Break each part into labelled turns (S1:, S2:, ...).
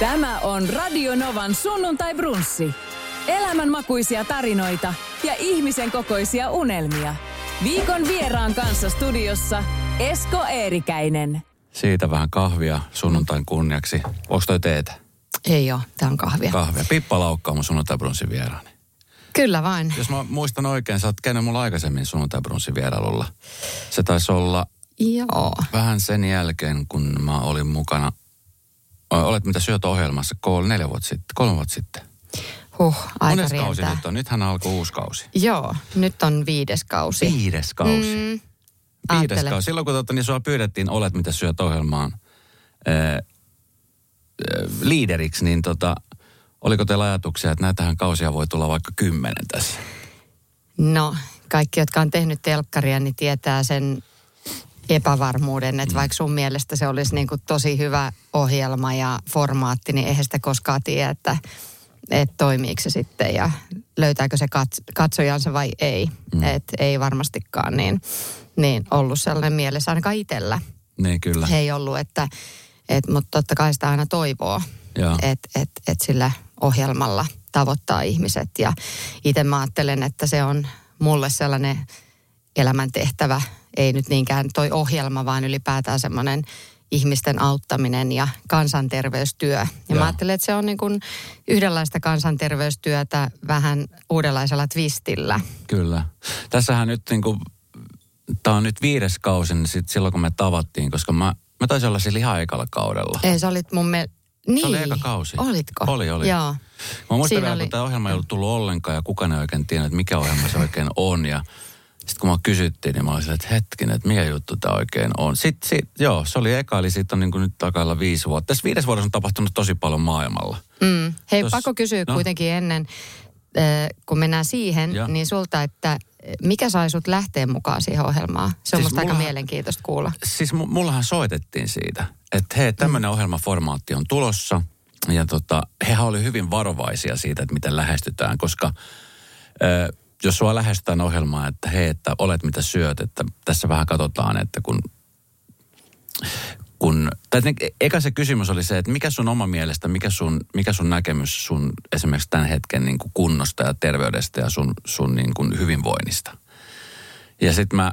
S1: Tämä on Radio Novan sunnuntai brunssi. Elämänmakuisia tarinoita ja ihmisen kokoisia unelmia. Viikon vieraan kanssa studiossa Esko Eerikäinen.
S2: Siitä vähän kahvia sunnuntain kunniaksi. Onko toi teetä?
S3: Ei ole, tämä on kahvia.
S2: Kahvia. Pippa Laukka on mun sunnuntai brunssin vieraani.
S3: Kyllä vain.
S2: Jos mä muistan oikein, sä oot käynyt mulla aikaisemmin sunnuntai brunssin vierailulla. Se taisi olla
S3: Joo.
S2: vähän sen jälkeen, kun mä olin mukana. Olet mitä syöt ohjelmassa kol, neljä vuotta sitten, kolme vuotta sitten.
S3: Huh, aika
S2: Mones kausi
S3: rientää.
S2: nyt on? Nythän alkoi uusi kausi.
S3: Joo, nyt on viides kausi.
S2: Viides kausi.
S3: Mm,
S2: Viides
S3: aattele.
S2: kausi. Silloin kun tota, niin sua pyydettiin Olet mitä syöt ohjelmaan ää, ää, liideriksi, niin tota, oliko teillä ajatuksia, että näitähän kausia voi tulla vaikka kymmenen tässä?
S3: No, kaikki, jotka on tehnyt telkkaria, niin tietää sen epävarmuuden, että vaikka sun mielestä se olisi niin kuin tosi hyvä ohjelma ja formaatti, niin eihän sitä koskaan tiedä, että, että toimiiko se sitten ja löytääkö se kats- katsojansa vai ei. Mm. Että ei varmastikaan niin, niin ollut sellainen mielessä ainakaan itsellä.
S2: Niin kyllä.
S3: ei ollut, että, et, mutta totta kai sitä aina toivoo, että et, et sillä ohjelmalla tavoittaa ihmiset. Ja itse mä ajattelen, että se on mulle sellainen elämäntehtävä, ei nyt niinkään toi ohjelma, vaan ylipäätään semmoinen ihmisten auttaminen ja kansanterveystyö. Ja
S2: Joo.
S3: mä ajattelen, että se on niin kuin yhdenlaista kansanterveystyötä vähän uudenlaisella twistillä.
S2: Kyllä. Tässähän nyt niin kuin, tämä on nyt viides kausi, niin sit silloin kun me tavattiin, koska mä, mä taisin olla sillä ihan ekalla kaudella.
S3: Ei, sä olit mun me... Niin.
S2: Se oli eka kausi.
S3: Olitko?
S2: Oli, oli.
S3: Joo.
S2: Mä muistan
S3: Siinä
S2: vielä,
S3: oli-
S2: kun tämä ohjelma ei ollut tullut ollenkaan ja kukaan ei oikein tiennyt, että mikä ohjelma se oikein on. Ja sitten kun mä kysyttiin, niin mä olin silleen, että hetkinen, että mikä juttu tämä oikein on. Sitten, sit, joo, se oli eka, eli siitä on niin kuin nyt takalla viisi vuotta. Tässä viides vuodessa on tapahtunut tosi paljon maailmalla.
S3: Mm. Hei,
S2: Tos-
S3: pakko kysyä
S2: no.
S3: kuitenkin ennen, äh, kun mennään siihen,
S2: Joo.
S3: niin sulta, että äh, mikä sai sut lähteä mukaan siihen ohjelmaan? Se on
S2: Siis
S3: musta aika
S2: mulla-
S3: mielenkiintoista kuulla.
S2: Siis mu- mullahan soitettiin siitä, että hei, tämmöinen mm. ohjelmaformaatti on tulossa. Ja tota, hehän oli hyvin varovaisia siitä, että miten lähestytään, koska ö, jos sua lähestytään ohjelmaa, että hei, että olet mitä syöt, että tässä vähän katsotaan, että kun kun, tai et- eka se kysymys oli se, että mikä sun oma mielestä, mikä sun, mikä sun näkemys sun esimerkiksi tämän hetken niin kunnosta ja terveydestä ja sun, sun niin kuin hyvinvoinnista. Ja sitten Mä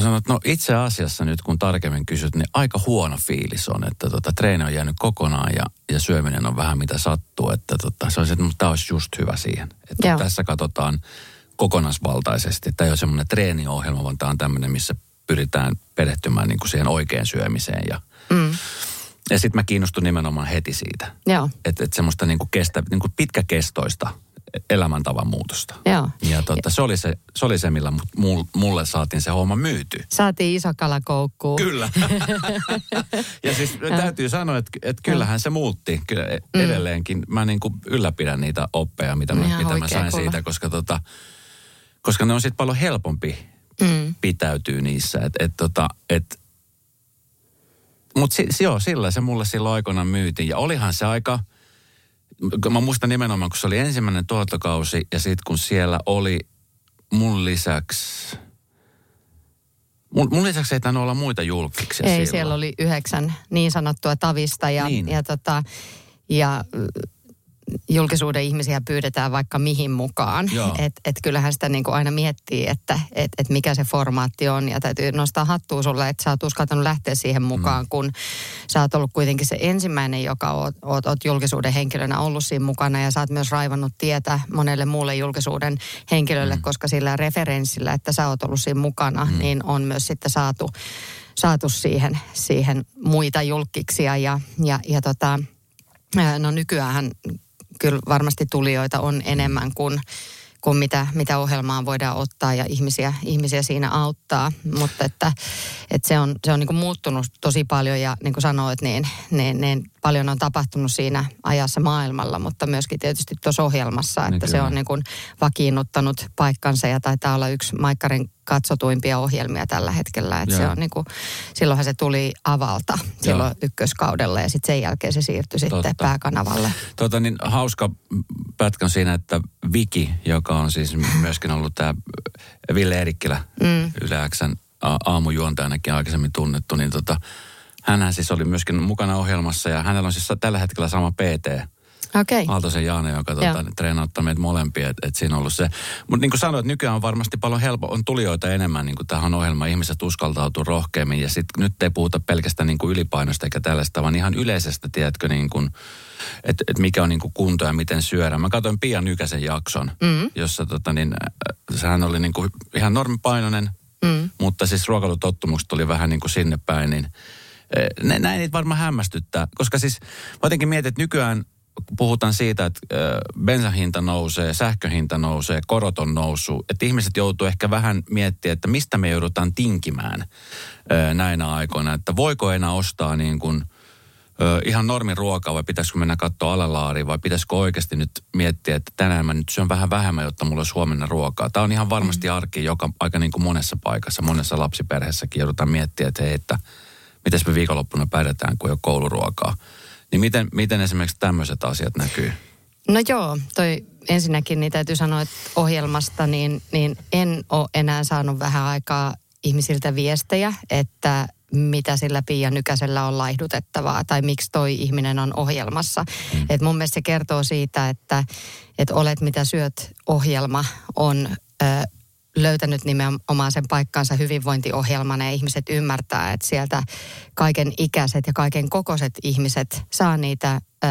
S2: sanoin, että no itse asiassa nyt kun tarkemmin kysyt, niin aika huono fiilis on, että tota, treeni on jäänyt kokonaan ja, ja syöminen on vähän mitä sattuu. Että tota, se olisi, että tämä olisi just hyvä siihen. Että
S3: Joo.
S2: tässä katsotaan kokonaisvaltaisesti. Tämä ei ole semmoinen treeniohjelma, vaan tämä on tämmöinen, missä pyritään perehtymään niin kuin siihen oikeaan syömiseen. Ja,
S3: Mm.
S2: ja sitten mä kiinnostuin nimenomaan heti siitä. Että et semmoista niin kuin kestä, niin kuin pitkäkestoista elämäntavan muutosta.
S3: joo.
S2: Ja tota, se, oli se, se oli se, millä mulle saatiin se homma myyty.
S3: Saatiin iso kala koukkuun.
S2: Kyllä. ja siis täytyy sanoa, että, että kyllähän se muutti kyllä e- edelleenkin. Mä niin kuin ylläpidän niitä oppeja, mitä mä, mitä mä sain
S3: kuulla.
S2: siitä, koska, tota, koska ne on sitten paljon helpompi
S3: Mm.
S2: pitäytyy niissä. Et, et, tota, et, mutta si, joo, sillä se mulle silloin aikoinaan myytiin. Ja olihan se aika, mä muistan nimenomaan, kun se oli ensimmäinen tuotantokausi ja sitten kun siellä oli mun lisäksi, mun, mun lisäksi ei tainnut olla muita julkiksia
S3: Ei,
S2: silloin.
S3: siellä oli yhdeksän niin sanottua tavista ja,
S2: Niin.
S3: ja, tota, ja julkisuuden ihmisiä pyydetään vaikka mihin mukaan. Et, et kyllähän sitä niin kuin aina miettii, että et, et mikä se formaatti on ja täytyy nostaa hattua sulle, että sä oot uskaltanut lähteä siihen mukaan, mm. kun sä oot ollut kuitenkin se ensimmäinen, joka oot, oot, oot julkisuuden henkilönä ollut siinä mukana ja sä oot myös raivannut tietä monelle muulle julkisuuden henkilölle, mm. koska sillä referenssillä, että sä oot ollut siinä mukana, mm. niin on myös sitten saatu, saatu siihen, siihen muita julkiksia ja, ja, ja tota, No nykyään kyllä varmasti tulijoita on enemmän kuin, kuin mitä, mitä ohjelmaan voidaan ottaa ja ihmisiä, ihmisiä siinä auttaa. Mutta että, että se on, se on niin kuin muuttunut tosi paljon ja niin kuin sanoit, niin, niin, niin paljon on tapahtunut siinä ajassa maailmalla, mutta myöskin tietysti tuossa ohjelmassa,
S2: Niin
S3: että se
S2: kyllä.
S3: on niin kuin vakiinnuttanut paikkansa ja taitaa olla yksi Maikkarin katsotuimpia ohjelmia tällä hetkellä. Että se
S2: Joo.
S3: on niin kuin, silloinhan se tuli avalta silloin ykköskaudella ja sitten sen jälkeen se siirtyi sitten
S2: Totta.
S3: pääkanavalle.
S2: Tota niin, hauska pätkä on siinä, että Viki, joka on siis myöskin ollut tämä Ville Erikkilä, mm. Yle Xn aamujuontajanakin aikaisemmin tunnettu, niin tota, Hänhän siis oli myöskin mukana ohjelmassa ja hänellä on siis tällä hetkellä sama PT.
S3: Okay.
S2: Aaltosen Jaana, joka tuota, treenauttaa meitä molempia, että et siinä on ollut se. Mutta niin kuin sanoit, nykyään on varmasti paljon helppo, on tulijoita enemmän niin kuin tähän ohjelmaan. Ihmiset uskaltautuu rohkeammin ja sitten nyt ei puhuta pelkästään niin kuin ylipainosta eikä tällaista, vaan ihan yleisestä, tiedätkö, niin kuin, että et mikä on niin kuin kunto ja miten syödä. Mä katsoin Pia Nykäsen jakson, mm. jossa tota, niin, äh, sehän oli niin kuin ihan normipainoinen, mm. mutta siis ruokailutottumukset oli vähän niin kuin sinne päin, niin näin niitä varmaan hämmästyttää. Koska siis mä jotenkin mietin, että nykyään puhutaan siitä, että bensahinta nousee, sähköhinta nousee, korot on noussut, että ihmiset joutuu ehkä vähän miettimään, että mistä me joudutaan tinkimään näinä aikoina, että voiko enää ostaa niin kuin ihan normin ruokaa vai pitäisikö mennä katsoa alalaariin vai pitäisikö oikeasti nyt miettiä, että tänään mä nyt syön vähän vähemmän, jotta mulla olisi huomenna ruokaa. Tämä on ihan varmasti mm. arki joka, aika niin kuin monessa paikassa, monessa lapsiperheessäkin joudutaan miettiä, että hei, että miten me viikonloppuna pärjätään, kun ei ole kouluruokaa. Niin miten, miten esimerkiksi tämmöiset asiat näkyy?
S3: No joo, toi ensinnäkin niin täytyy sanoa, että ohjelmasta niin, niin en ole enää saanut vähän aikaa ihmisiltä viestejä, että mitä sillä Pia Nykäsellä on laihdutettavaa tai miksi toi ihminen on ohjelmassa. Mm. Et mun mielestä se kertoo siitä, että, että olet mitä syöt ohjelma on ö, löytänyt nimenomaan sen paikkansa hyvinvointiohjelmana ja ihmiset ymmärtää, että sieltä kaiken ikäiset ja kaiken kokoiset ihmiset saa niitä ö,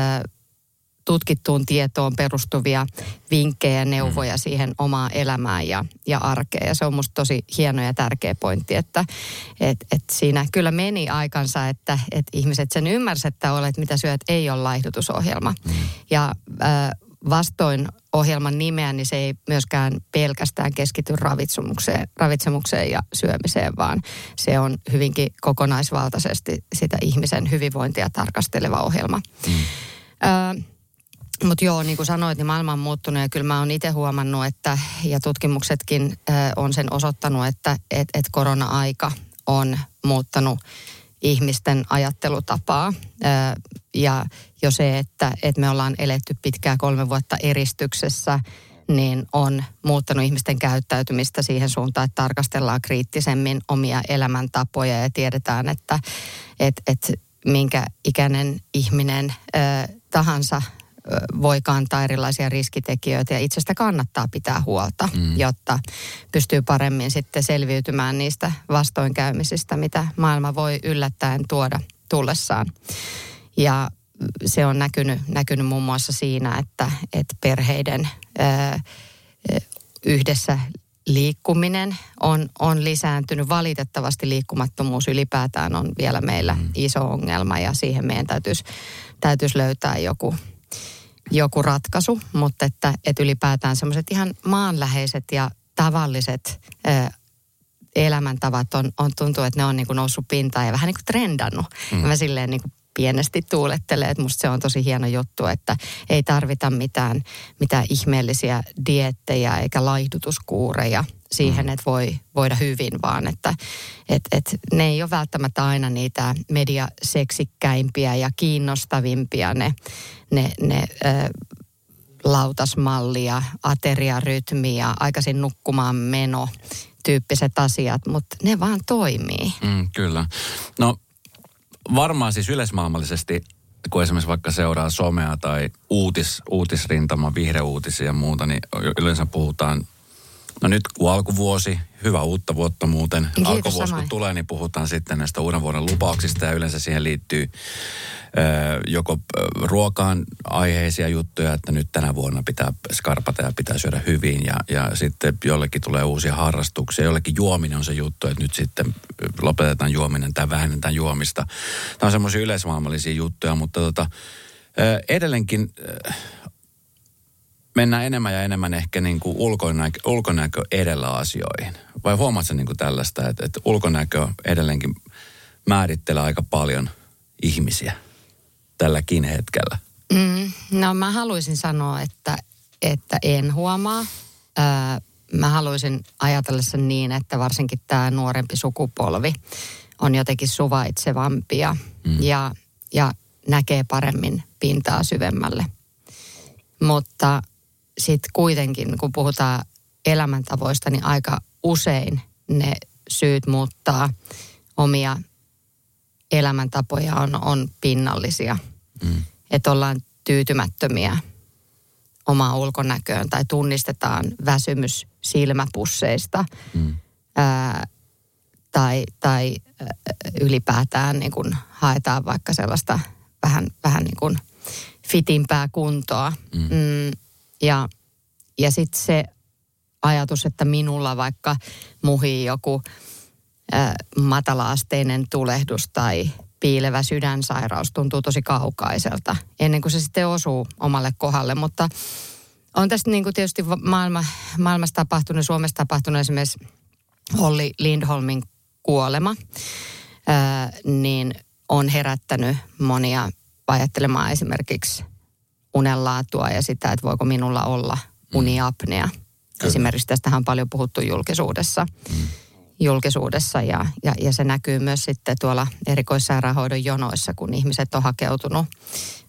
S3: tutkittuun tietoon perustuvia vinkkejä ja neuvoja mm. siihen omaan elämään ja, ja arkeen. Ja se on musta tosi hieno ja tärkeä pointti, että et, et siinä kyllä meni aikansa, että et ihmiset sen ymmärsivät, että olet mitä syöt ei ole laihdutusohjelma. Mm. Ja ö, vastoin ohjelman nimeä, niin se ei myöskään pelkästään keskity ravitsemukseen, ravitsemukseen ja syömiseen, vaan se on hyvinkin kokonaisvaltaisesti sitä ihmisen hyvinvointia tarkasteleva ohjelma. Mm. Ö, mutta joo, niin kuin sanoit, niin maailma on muuttunut ja kyllä mä oon itse huomannut, että ja tutkimuksetkin ö, on sen osoittanut, että et, et korona-aika on muuttanut ihmisten ajattelutapaa. Ja jo se, että, että me ollaan eletty pitkää kolme vuotta eristyksessä, niin on muuttanut ihmisten käyttäytymistä siihen suuntaan, että tarkastellaan kriittisemmin omia elämäntapoja ja tiedetään, että et, et minkä ikäinen ihminen tahansa voi kantaa erilaisia riskitekijöitä ja itsestä kannattaa pitää huolta, mm. jotta pystyy paremmin sitten selviytymään niistä vastoinkäymisistä, mitä maailma voi yllättäen tuoda tullessaan. Ja se on näkynyt, näkynyt muun muassa siinä, että, että perheiden ää, yhdessä liikkuminen on, on lisääntynyt. Valitettavasti liikkumattomuus ylipäätään on vielä meillä mm. iso ongelma ja siihen meidän täytyisi, täytyisi löytää joku, joku ratkaisu, mutta että, että ylipäätään semmoiset ihan maanläheiset ja tavalliset ö, elämäntavat on, on tuntuu, että ne on niin kuin noussut pintaan ja vähän niin kuin trendannut. Mm. mä silleen niin kuin pienesti tuulettelee, että musta se on tosi hieno juttu, että ei tarvita mitään, mitään ihmeellisiä diettejä eikä laihdutuskuureja siihen, mm. että voi voida hyvin, vaan että et, et ne ei ole välttämättä aina niitä mediaseksikkäimpiä ja kiinnostavimpia ne, ne, ne ö, lautasmallia, ateriarytmiä, aikaisin nukkumaan meno, tyyppiset asiat, mutta ne vaan toimii.
S2: Mm, kyllä. No varmaan siis yleismaailmallisesti, kun esimerkiksi vaikka seuraa somea tai uutis, uutisrintama, uutisia ja muuta, niin yleensä puhutaan No nyt kun alkuvuosi, hyvä uutta vuotta muuten.
S3: Kiitos
S2: alkuvuosi
S3: samoin.
S2: kun tulee, niin puhutaan sitten näistä uuden vuoden lupauksista ja yleensä siihen liittyy joko ruokaan aiheisia juttuja, että nyt tänä vuonna pitää skarpata ja pitää syödä hyvin ja, ja sitten jollekin tulee uusia harrastuksia. Jollekin juominen on se juttu, että nyt sitten lopetetaan juominen tai vähennetään juomista. Tämä on semmoisia yleismaailmallisia juttuja, mutta tota, edelleenkin mennään enemmän ja enemmän ehkä niin kuin ulkonäkö, ulkonäkö edellä asioihin. Vai huomaatko niin kuin tällaista, että, että ulkonäkö edelleenkin määrittelee aika paljon ihmisiä tälläkin hetkellä?
S3: Mm, no mä haluaisin sanoa, että, että en huomaa. Öö, mä haluaisin ajatella sen niin, että varsinkin tämä nuorempi sukupolvi on jotenkin suvaitsevampia mm. ja, ja näkee paremmin pintaa syvemmälle. Mutta sitten kuitenkin, kun puhutaan elämäntavoista, niin aika usein ne syyt muuttaa omia elämäntapoja on, on pinnallisia.
S2: Mm.
S3: Että ollaan tyytymättömiä omaan ulkonäköön tai tunnistetaan väsymys silmäpusseista.
S2: Mm.
S3: Ää, tai, tai ää, ylipäätään niin kun haetaan vaikka sellaista vähän, vähän niin kuin fitimpää kuntoa.
S2: Mm.
S3: Mm, ja ja sitten se ajatus, että minulla vaikka muhii joku ää, matalaasteinen tulehdus tai piilevä sydänsairaus tuntuu tosi kaukaiselta ennen kuin se sitten osuu omalle kohdalle. Mutta on tässä niin kuin tietysti maailma, maailmassa tapahtunut, Suomessa tapahtunut esimerkiksi Holli Lindholmin kuolema, ää, niin on herättänyt monia ajattelemaan esimerkiksi unenlaatua ja sitä, että voiko minulla olla uniapnea. Mm. Esimerkiksi tästähän on paljon puhuttu julkisuudessa. Mm. Julkisuudessa ja, ja, ja se näkyy myös sitten tuolla erikoissairaanhoidon jonoissa, kun ihmiset on hakeutunut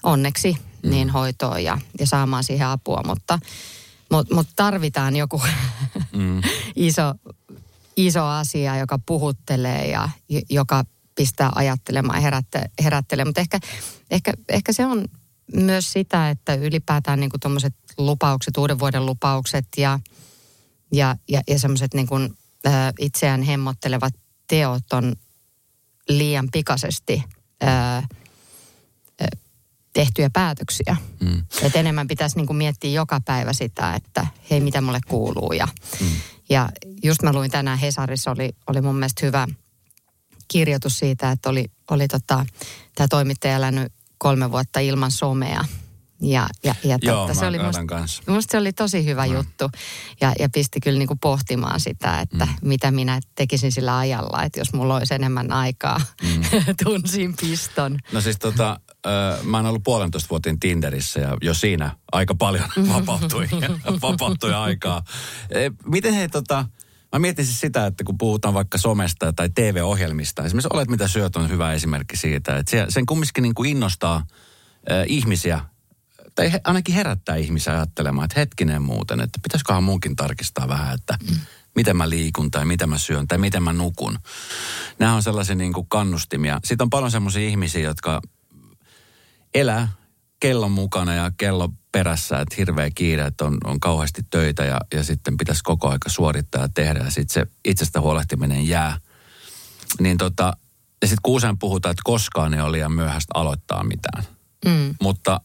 S3: onneksi mm. niin hoitoon ja, ja saamaan siihen apua, mutta, mutta, mutta tarvitaan joku mm. iso, iso asia, joka puhuttelee ja joka pistää ajattelemaan ja herätte, herättelee. Mutta ehkä, ehkä, ehkä se on myös sitä, että ylipäätään niin tuommoiset lupaukset, uuden vuoden lupaukset ja, ja, ja, ja semmoiset niin itseään hemmottelevat teot on liian pikaisesti tehtyjä päätöksiä. Mm. Et enemmän pitäisi niin kuin miettiä joka päivä sitä, että hei, mitä mulle kuuluu. Ja, mm. ja just mä luin tänään Hesarissa, oli, oli mun mielestä hyvä kirjoitus siitä, että oli, oli tota, tämä toimittaja elänyt kolme vuotta ilman somea. Ja, ja, ja
S2: Joo,
S3: totta, se oli musta, musta se oli tosi hyvä no. juttu ja, ja pisti kyllä niinku pohtimaan sitä, että mm. mitä minä tekisin sillä ajalla, että jos mulla olisi enemmän aikaa, mm. tunsin piston.
S2: No siis tota, äh, mä oon ollut puolentoista vuoteen Tinderissä ja jo siinä aika paljon vapautui, vapautui aikaa. E, miten hei tota, Mä mietin siis sitä, että kun puhutaan vaikka somesta tai TV-ohjelmista, esimerkiksi Olet mitä syöt on hyvä esimerkki siitä, että se, sen kumminkin niin kuin innostaa äh, ihmisiä, tai ainakin herättää ihmisiä ajattelemaan, että hetkinen muuten, että pitäisiköhän muunkin tarkistaa vähän, että mm. miten mä liikun tai miten mä syön tai miten mä nukun. Nämä on sellaisia niin kuin kannustimia. Sitten on paljon sellaisia ihmisiä, jotka elää kellon mukana ja kello perässä, että hirveä kiire, että on, on kauheasti töitä ja, ja sitten pitäisi koko aika suorittaa ja tehdä ja sitten se itsestä huolehtiminen jää. Niin tota, ja sitten kun usein puhutaan, että koskaan ei ole liian myöhäistä aloittaa mitään. Mm. Mutta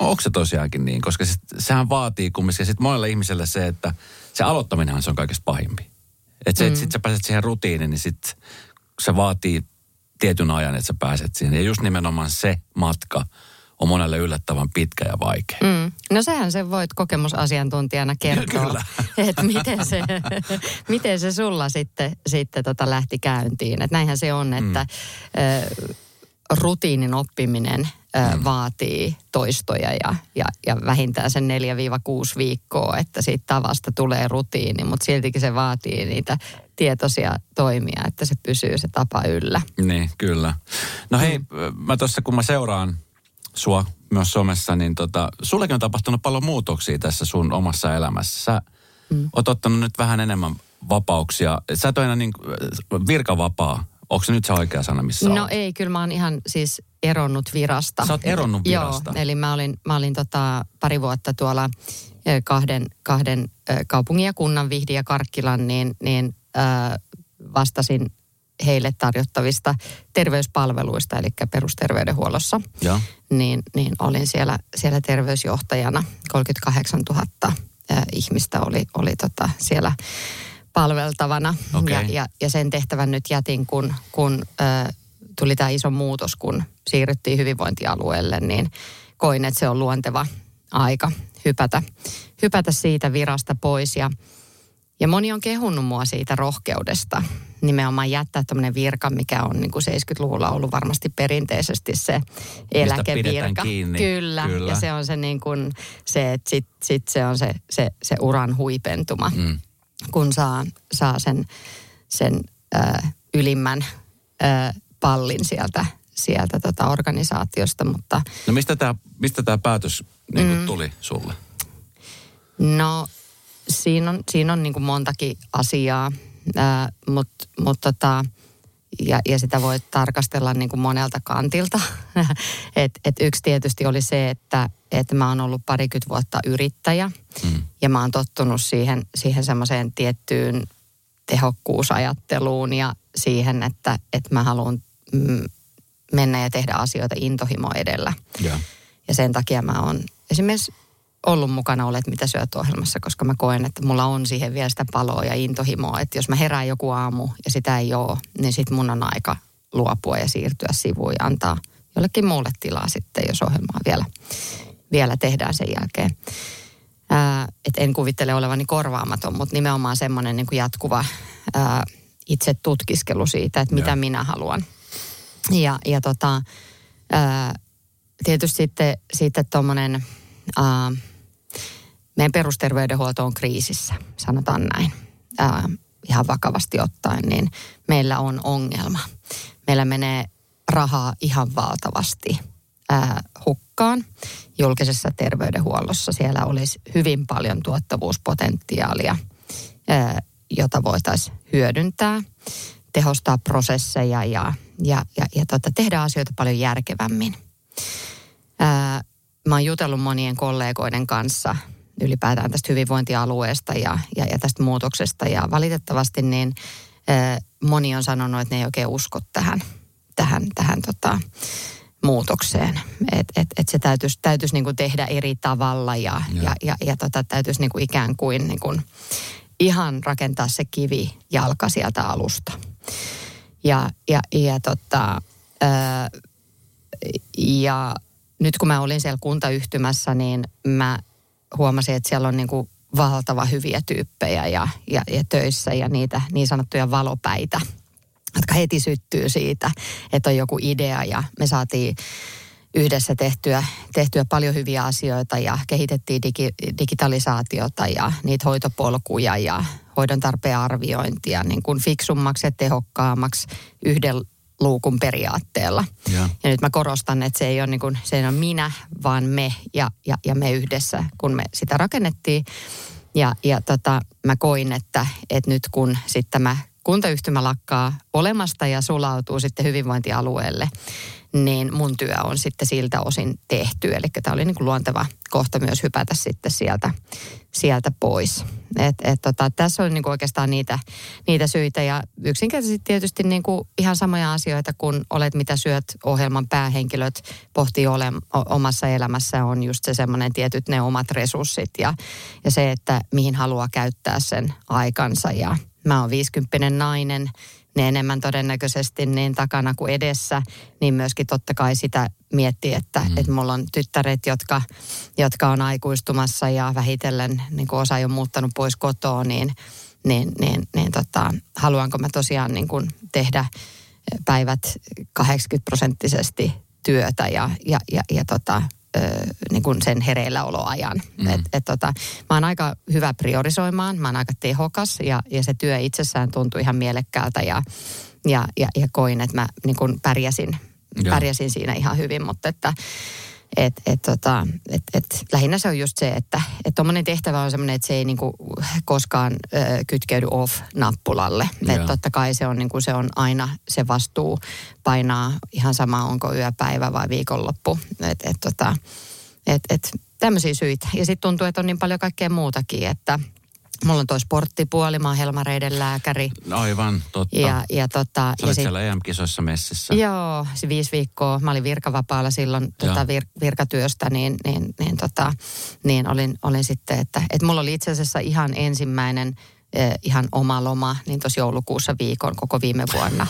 S2: onko se tosiaankin niin? Koska sit, sehän vaatii kumminkin. Sitten monelle ihmiselle se, että se aloittaminen se on kaikista pahimpi. Että se, mm. sitten sä pääset siihen rutiiniin, niin sitten se vaatii tietyn ajan, että sä pääset siihen. Ja just nimenomaan se matka – on monelle yllättävän pitkä ja vaikea. Mm.
S3: No sehän se voit kokemusasiantuntijana kertoa, että miten se, miten se sulla sitten, sitten tota lähti käyntiin. Että näinhän se on, että mm. ö, rutiinin oppiminen mm. vaatii toistoja ja, ja, ja vähintään sen 4-6 viikkoa, että siitä tavasta tulee rutiini, mutta siltikin se vaatii niitä tietoisia toimia, että se pysyy se tapa yllä.
S2: Niin, kyllä. No hei, mm. mä tuossa kun mä seuraan sua myös somessa, niin tota, sullekin on tapahtunut paljon muutoksia tässä sun omassa elämässä. Sä mm. oot ottanut nyt vähän enemmän vapauksia. Sä et ole enää niin virkavapaa. Onko se nyt se oikea sana, missä
S3: No olet? ei, kyllä mä oon ihan siis eronnut virasta.
S2: Sä oot eronnut virasta?
S3: Joo, eli mä olin, mä olin tota pari vuotta tuolla kahden, kahden kaupungin ja kunnan Vihdi ja Karkkilan, niin, niin äh, vastasin heille tarjottavista terveyspalveluista, eli perusterveydenhuollossa. Ja. Niin, niin olin siellä, siellä terveysjohtajana. 38 000 äh, ihmistä oli, oli tota siellä palveltavana. Okay. Ja, ja, ja sen tehtävän nyt jätin, kun, kun äh, tuli tämä iso muutos, kun siirryttiin hyvinvointialueelle, niin koin, että se on luonteva aika hypätä, hypätä siitä virasta pois. Ja, ja moni on kehunnut mua siitä rohkeudesta, nimenomaan jättää tämmöinen virka, mikä on niin kuin 70-luvulla ollut varmasti perinteisesti se eläkevirka.
S2: Kiinni.
S3: Kyllä. Kyllä, ja se on se, niin kuin, se että sit, sit se on se, se, se uran huipentuma, mm. Kun saa, saa sen, sen ö, ylimmän ö, pallin sieltä, sieltä tota organisaatiosta. Mutta,
S2: no mistä tämä mistä tää päätös niin mm. tuli sulle?
S3: No siinä on, siinä on niin kuin montakin asiaa. Mutta mut tota, ja, ja sitä voi tarkastella niin kuin monelta kantilta. et, et yksi tietysti oli se, että, että mä oon ollut parikymmentä vuotta yrittäjä mm. ja mä oon tottunut siihen, siihen semmoiseen tiettyyn tehokkuusajatteluun ja siihen, että, että mä haluan mm, mennä ja tehdä asioita intohimo edellä.
S2: Ja,
S3: Ja sen takia mä oon esimerkiksi ollut mukana Olet mitä syöt ohjelmassa, koska mä koen, että mulla on siihen vielä sitä paloa ja intohimoa. Että jos mä herään joku aamu ja sitä ei ole, niin sit mun on aika luopua ja siirtyä sivuun ja antaa jollekin muulle tilaa sitten, jos ohjelmaa vielä, vielä tehdään sen jälkeen. Ää, et en kuvittele olevani korvaamaton, mutta nimenomaan semmoinen niin jatkuva ää, itse tutkiskelu siitä, että mitä
S2: Joo.
S3: minä haluan. Ja, ja tota, ää, tietysti sitten, sitten tuommoinen, meidän perusterveydenhuolto on kriisissä, sanotaan näin, ää, ihan vakavasti ottaen, niin meillä on ongelma. Meillä menee rahaa ihan valtavasti ää, hukkaan julkisessa terveydenhuollossa. Siellä olisi hyvin paljon tuottavuuspotentiaalia, ää, jota voitaisiin hyödyntää, tehostaa prosesseja ja, ja, ja, ja tota, tehdä asioita paljon järkevämmin. Ää, mä oon jutellut monien kollegoiden kanssa ylipäätään tästä hyvinvointialueesta ja, ja, ja tästä muutoksesta. Ja valitettavasti niin ää, moni on sanonut, että ne ei oikein usko tähän, tähän, tähän tota, muutokseen. Että et, et se täytyisi, täytyisi niinku tehdä eri tavalla ja,
S2: Joo.
S3: ja, ja, ja tota, täytyisi niinku ikään kuin niinku ihan rakentaa se kivi jalka sieltä alusta. Ja, ja, ja, tota, ää, ja nyt kun mä olin siellä kuntayhtymässä, niin mä huomasin, että siellä on niin kuin valtava hyviä tyyppejä ja, ja, ja töissä ja niitä niin sanottuja valopäitä, jotka heti syttyy siitä, että on joku idea ja me saatiin yhdessä tehtyä, tehtyä paljon hyviä asioita ja kehitettiin digi, digitalisaatiota ja niitä hoitopolkuja ja hoidon tarpeen arviointia niin kuin fiksummaksi ja tehokkaammaksi yhden luukun periaatteella.
S2: ja,
S3: Ja nyt mä korostan, että se ei ole, niin kuin, se ei ole minä, vaan me ja, ja, ja me yhdessä, kun me sitä rakennettiin. Ja, ja tota, mä koin, että, että nyt kun sitten tämä kuntayhtymä lakkaa olemasta ja sulautuu sitten hyvinvointialueelle, niin mun työ on sitten siltä osin tehty. Eli tämä oli niin kuin luonteva kohta myös hypätä sitten sieltä, sieltä pois. Et, et tota, tässä on niin kuin oikeastaan niitä, niitä syitä ja yksinkertaisesti tietysti niin kuin ihan samoja asioita, kun olet mitä syöt ohjelman päähenkilöt pohtii ole, omassa elämässä on just se semmoinen tietyt ne omat resurssit ja, ja se, että mihin haluaa käyttää sen aikansa ja mä oon 50 nainen, ne enemmän todennäköisesti niin takana kuin edessä, niin myöskin totta kai sitä miettii, että, mm. että mulla on tyttäret, jotka, jotka on aikuistumassa ja vähitellen niin kuin osa ei ole muuttanut pois kotoa, niin, niin, niin, niin tota, haluanko mä tosiaan niin kuin tehdä päivät 80 prosenttisesti työtä ja, ja, ja, ja tota, ö, niin kuin sen hereilläoloajan. Mm. Et, et tota, mä oon aika hyvä priorisoimaan, mä oon aika tehokas ja, ja se työ itsessään tuntui ihan mielekkäältä ja, ja, ja, ja koin, että mä niin kuin pärjäsin, pärjäsin siinä ihan hyvin, mutta että et, et, tota, et, et, lähinnä se on just se, että et tuommoinen tehtävä on semmoinen, että se ei niinku koskaan ö, kytkeydy off-nappulalle. Et totta kai se on, niinku, se on aina se vastuu painaa ihan sama, onko yöpäivä vai viikonloppu. Et, et, tota, et, et, tämmöisiä syitä. Ja sitten tuntuu, että on niin paljon kaikkea muutakin, että mulla on toi sporttipuoli, mä oon Helmareiden lääkäri.
S2: aivan, totta.
S3: Ja, ja, tota,
S2: Sä
S3: ja sit-
S2: siellä EM-kisoissa messissä.
S3: Joo, se viisi viikkoa. Mä olin virkavapaalla silloin tota,
S2: Joo.
S3: vir, virkatyöstä, niin, niin, niin, tota, niin olin, olin sitten, että, että mulla oli itse asiassa ihan ensimmäinen eh, ihan oma loma, niin tuossa joulukuussa viikon koko viime vuonna.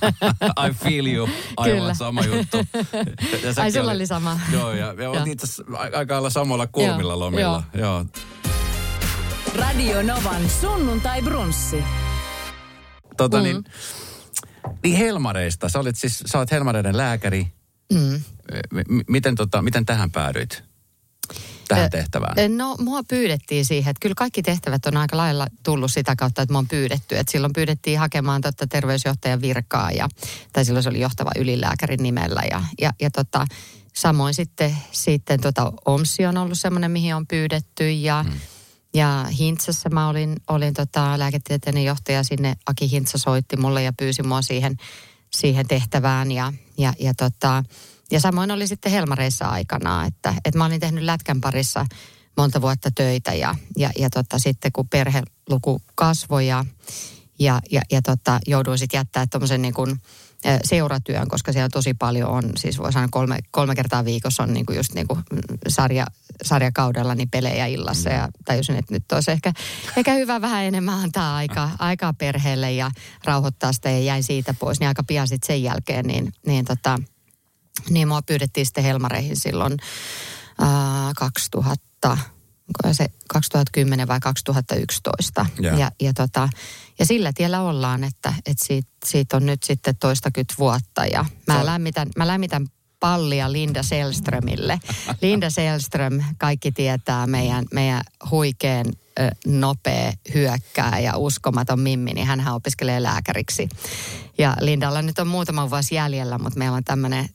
S2: I feel you. Aivan
S3: Kyllä.
S2: sama juttu. Ja
S3: Ai sulla oli sama.
S2: Joo, ja, ja
S3: Joo.
S2: oltiin itse asiassa aika lailla samalla kulmilla
S3: Joo,
S2: lomilla. Joo.
S1: Radio Novan sunnuntai brunssi.
S2: Tota
S3: Mm.
S2: niin, niin Helmareista. Sä, olit siis, sä olet Helmareiden lääkäri.
S3: Mm.
S2: M- miten, tota, miten tähän päädyit? Tähän tehtävään?
S3: No mua pyydettiin siihen, että kyllä kaikki tehtävät on aika lailla tullut sitä kautta, että mua on pyydetty. Että silloin pyydettiin hakemaan totta terveysjohtajan virkaa ja, tai silloin se oli johtava ylilääkärin nimellä ja, ja, ja tota, samoin sitten, sitten tota OMSI on ollut semmoinen, mihin on pyydetty ja, mm. Ja Hintsassa mä olin, olin tota lääketieteen johtaja sinne. Aki Hintsa soitti mulle ja pyysi mua siihen, siihen tehtävään. Ja, ja, ja, tota, ja samoin oli sitten Helmareissa aikana, että, että mä olin tehnyt lätkän parissa monta vuotta töitä ja, ja, ja tota, sitten kun perheluku kasvoi ja, ja, ja, ja tota, jouduin sitten jättää tuommoisen niin kuin, seuratyön, koska siellä tosi paljon on, siis voi sanoa kolme, kolme kertaa viikossa on niin kuin just niin kuin sarja, sarjakaudella niin pelejä illassa ja tajusin, että nyt olisi ehkä, ehkä hyvä vähän enemmän antaa aikaa, aikaa perheelle ja rauhoittaa sitä ja jäin siitä pois, niin aika pian sitten sen jälkeen, niin, niin, tota, niin mua pyydettiin sitten Helmareihin silloin ää, 2000, se 2010 vai 2011. Yeah. Ja, ja, tota, ja sillä tiellä ollaan, että, että siitä, siitä on nyt sitten toistakymmentä vuotta. Ja mä, lämmitän, mä lämmitän pallia Linda Selströmille. Linda Selström, kaikki tietää meidän, meidän huikeen nopea hyökkää ja uskomaton Mimmi, niin hän opiskelee lääkäriksi. Ja Lindalla nyt on muutama vuosi jäljellä, mutta meillä on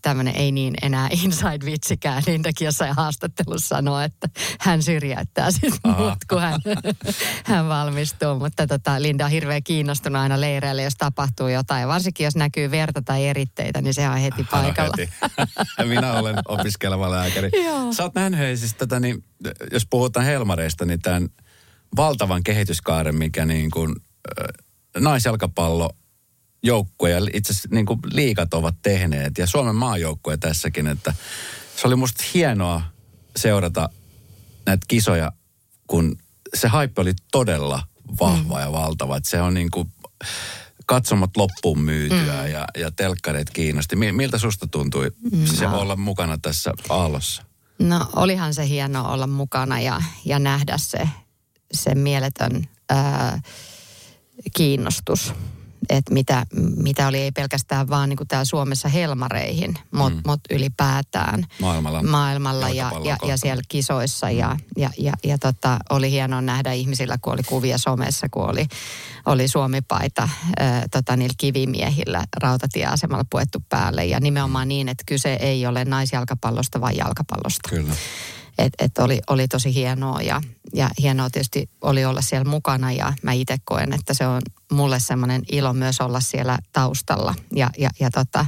S3: tämmöinen, ei niin enää inside-vitsikään. Lindakin jossain haastattelussa sanoo, että hän syrjäyttää sitten muut, kun hän, hän valmistuu. Mutta tota, Linda on hirveän kiinnostunut aina leireille, jos tapahtuu jotain. Varsinkin jos näkyy verta tai eritteitä, niin se on heti paikalla. Heti.
S2: Minä olen opiskeleva lääkäri. Joo. Sä oot nähnyt hei siis tätä, niin, jos puhutaan Helmareista, niin tämän valtavan kehityskaaren, mikä niin kuin, äh, naisjalkapallo joukkue ja itse asiassa niin kuin liikat ovat tehneet ja Suomen maajoukkue tässäkin, että se oli musta hienoa seurata näitä kisoja, kun se haippi oli todella vahva mm. ja valtava. Että se on niin kuin katsomat loppuun myytyä mm. ja, ja telkkareet kiinnosti. Miltä susta tuntui no. se olla mukana tässä aallossa?
S3: No olihan se hieno olla mukana ja, ja nähdä se, se mieletön ää, kiinnostus että mitä, mitä oli ei pelkästään vaan niin täällä Suomessa helmareihin, mutta mm. mut ylipäätään
S2: maailmalla,
S3: maailmalla ja, ja, ja siellä kisoissa. Mm. Ja, ja, ja, ja tota, oli hienoa nähdä ihmisillä, kun oli kuvia somessa, kun oli, oli Suomi-paita ää, tota, niillä kivimiehillä rautatieasemalla puettu päälle. Ja nimenomaan niin, että kyse ei ole naisjalkapallosta, vaan jalkapallosta.
S2: Kyllä.
S3: Et, et oli, oli tosi hienoa ja, ja hienoa tietysti oli olla siellä mukana ja mä itse koen, että se on mulle semmoinen ilo myös olla siellä taustalla ja, ja, ja tota,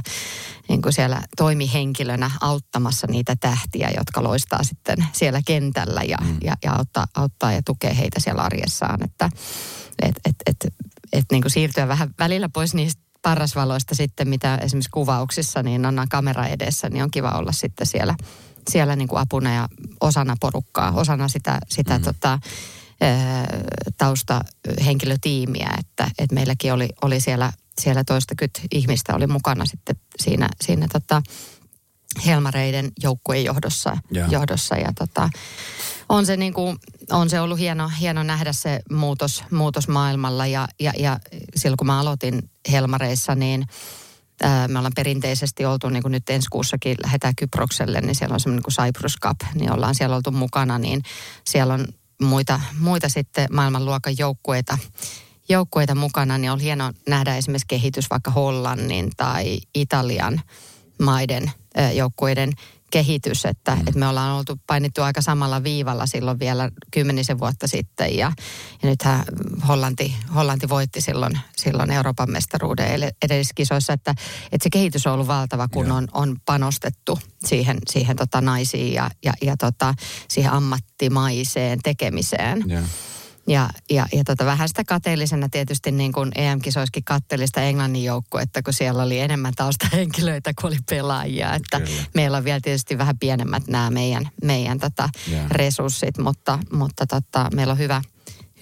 S3: niin kuin siellä toimihenkilönä auttamassa niitä tähtiä, jotka loistaa sitten siellä kentällä ja, mm. ja, ja auttaa, auttaa ja tukee heitä siellä arjessaan. Että et, et, et, et niin kuin siirtyä vähän välillä pois niistä parrasvaloista sitten, mitä esimerkiksi kuvauksissa, niin on kamera edessä, niin on kiva olla sitten siellä – siellä niin kuin apuna ja osana porukkaa, osana sitä, sitä mm. tota, taustahenkilötiimiä, että, että meilläkin oli, oli siellä, siellä toistakymmentä ihmistä oli mukana sitten siinä, siinä tota, Helmareiden joukkueen johdossa, yeah. johdossa ja tota, on se, niin kuin, on se ollut hieno, hieno nähdä se muutos, muutos maailmalla ja, ja, ja silloin kun mä aloitin Helmareissa, niin – me ollaan perinteisesti oltu, niin kuin nyt ensi kuussakin lähdetään Kyprokselle, niin siellä on semmoinen kuin Cyprus Cup, niin ollaan siellä oltu mukana, niin siellä on muita, muita sitten maailmanluokan joukkueita, joukkueita mukana, niin on hieno nähdä esimerkiksi kehitys vaikka Hollannin tai Italian maiden joukkueiden kehitys, että, mm. että me ollaan oltu painittu aika samalla viivalla silloin vielä kymmenisen vuotta sitten ja, ja nythän Hollanti, Hollanti voitti silloin, silloin Euroopan mestaruuden edelliskisoissa, että, että se kehitys on ollut valtava, kun on, on panostettu siihen, siihen tota naisiin ja, ja, ja tota, siihen ammattimaiseen tekemiseen. Yeah. Ja, ja, ja tota, vähän sitä kateellisena tietysti niin kuin EM-kisoissakin kattelista Englannin joukkuetta, kun siellä oli enemmän taustahenkilöitä kuin oli pelaajia. Että Kyllä. meillä on vielä tietysti vähän pienemmät nämä meidän, meidän tota yeah. resurssit, mutta, mutta tota, meillä on hyvä,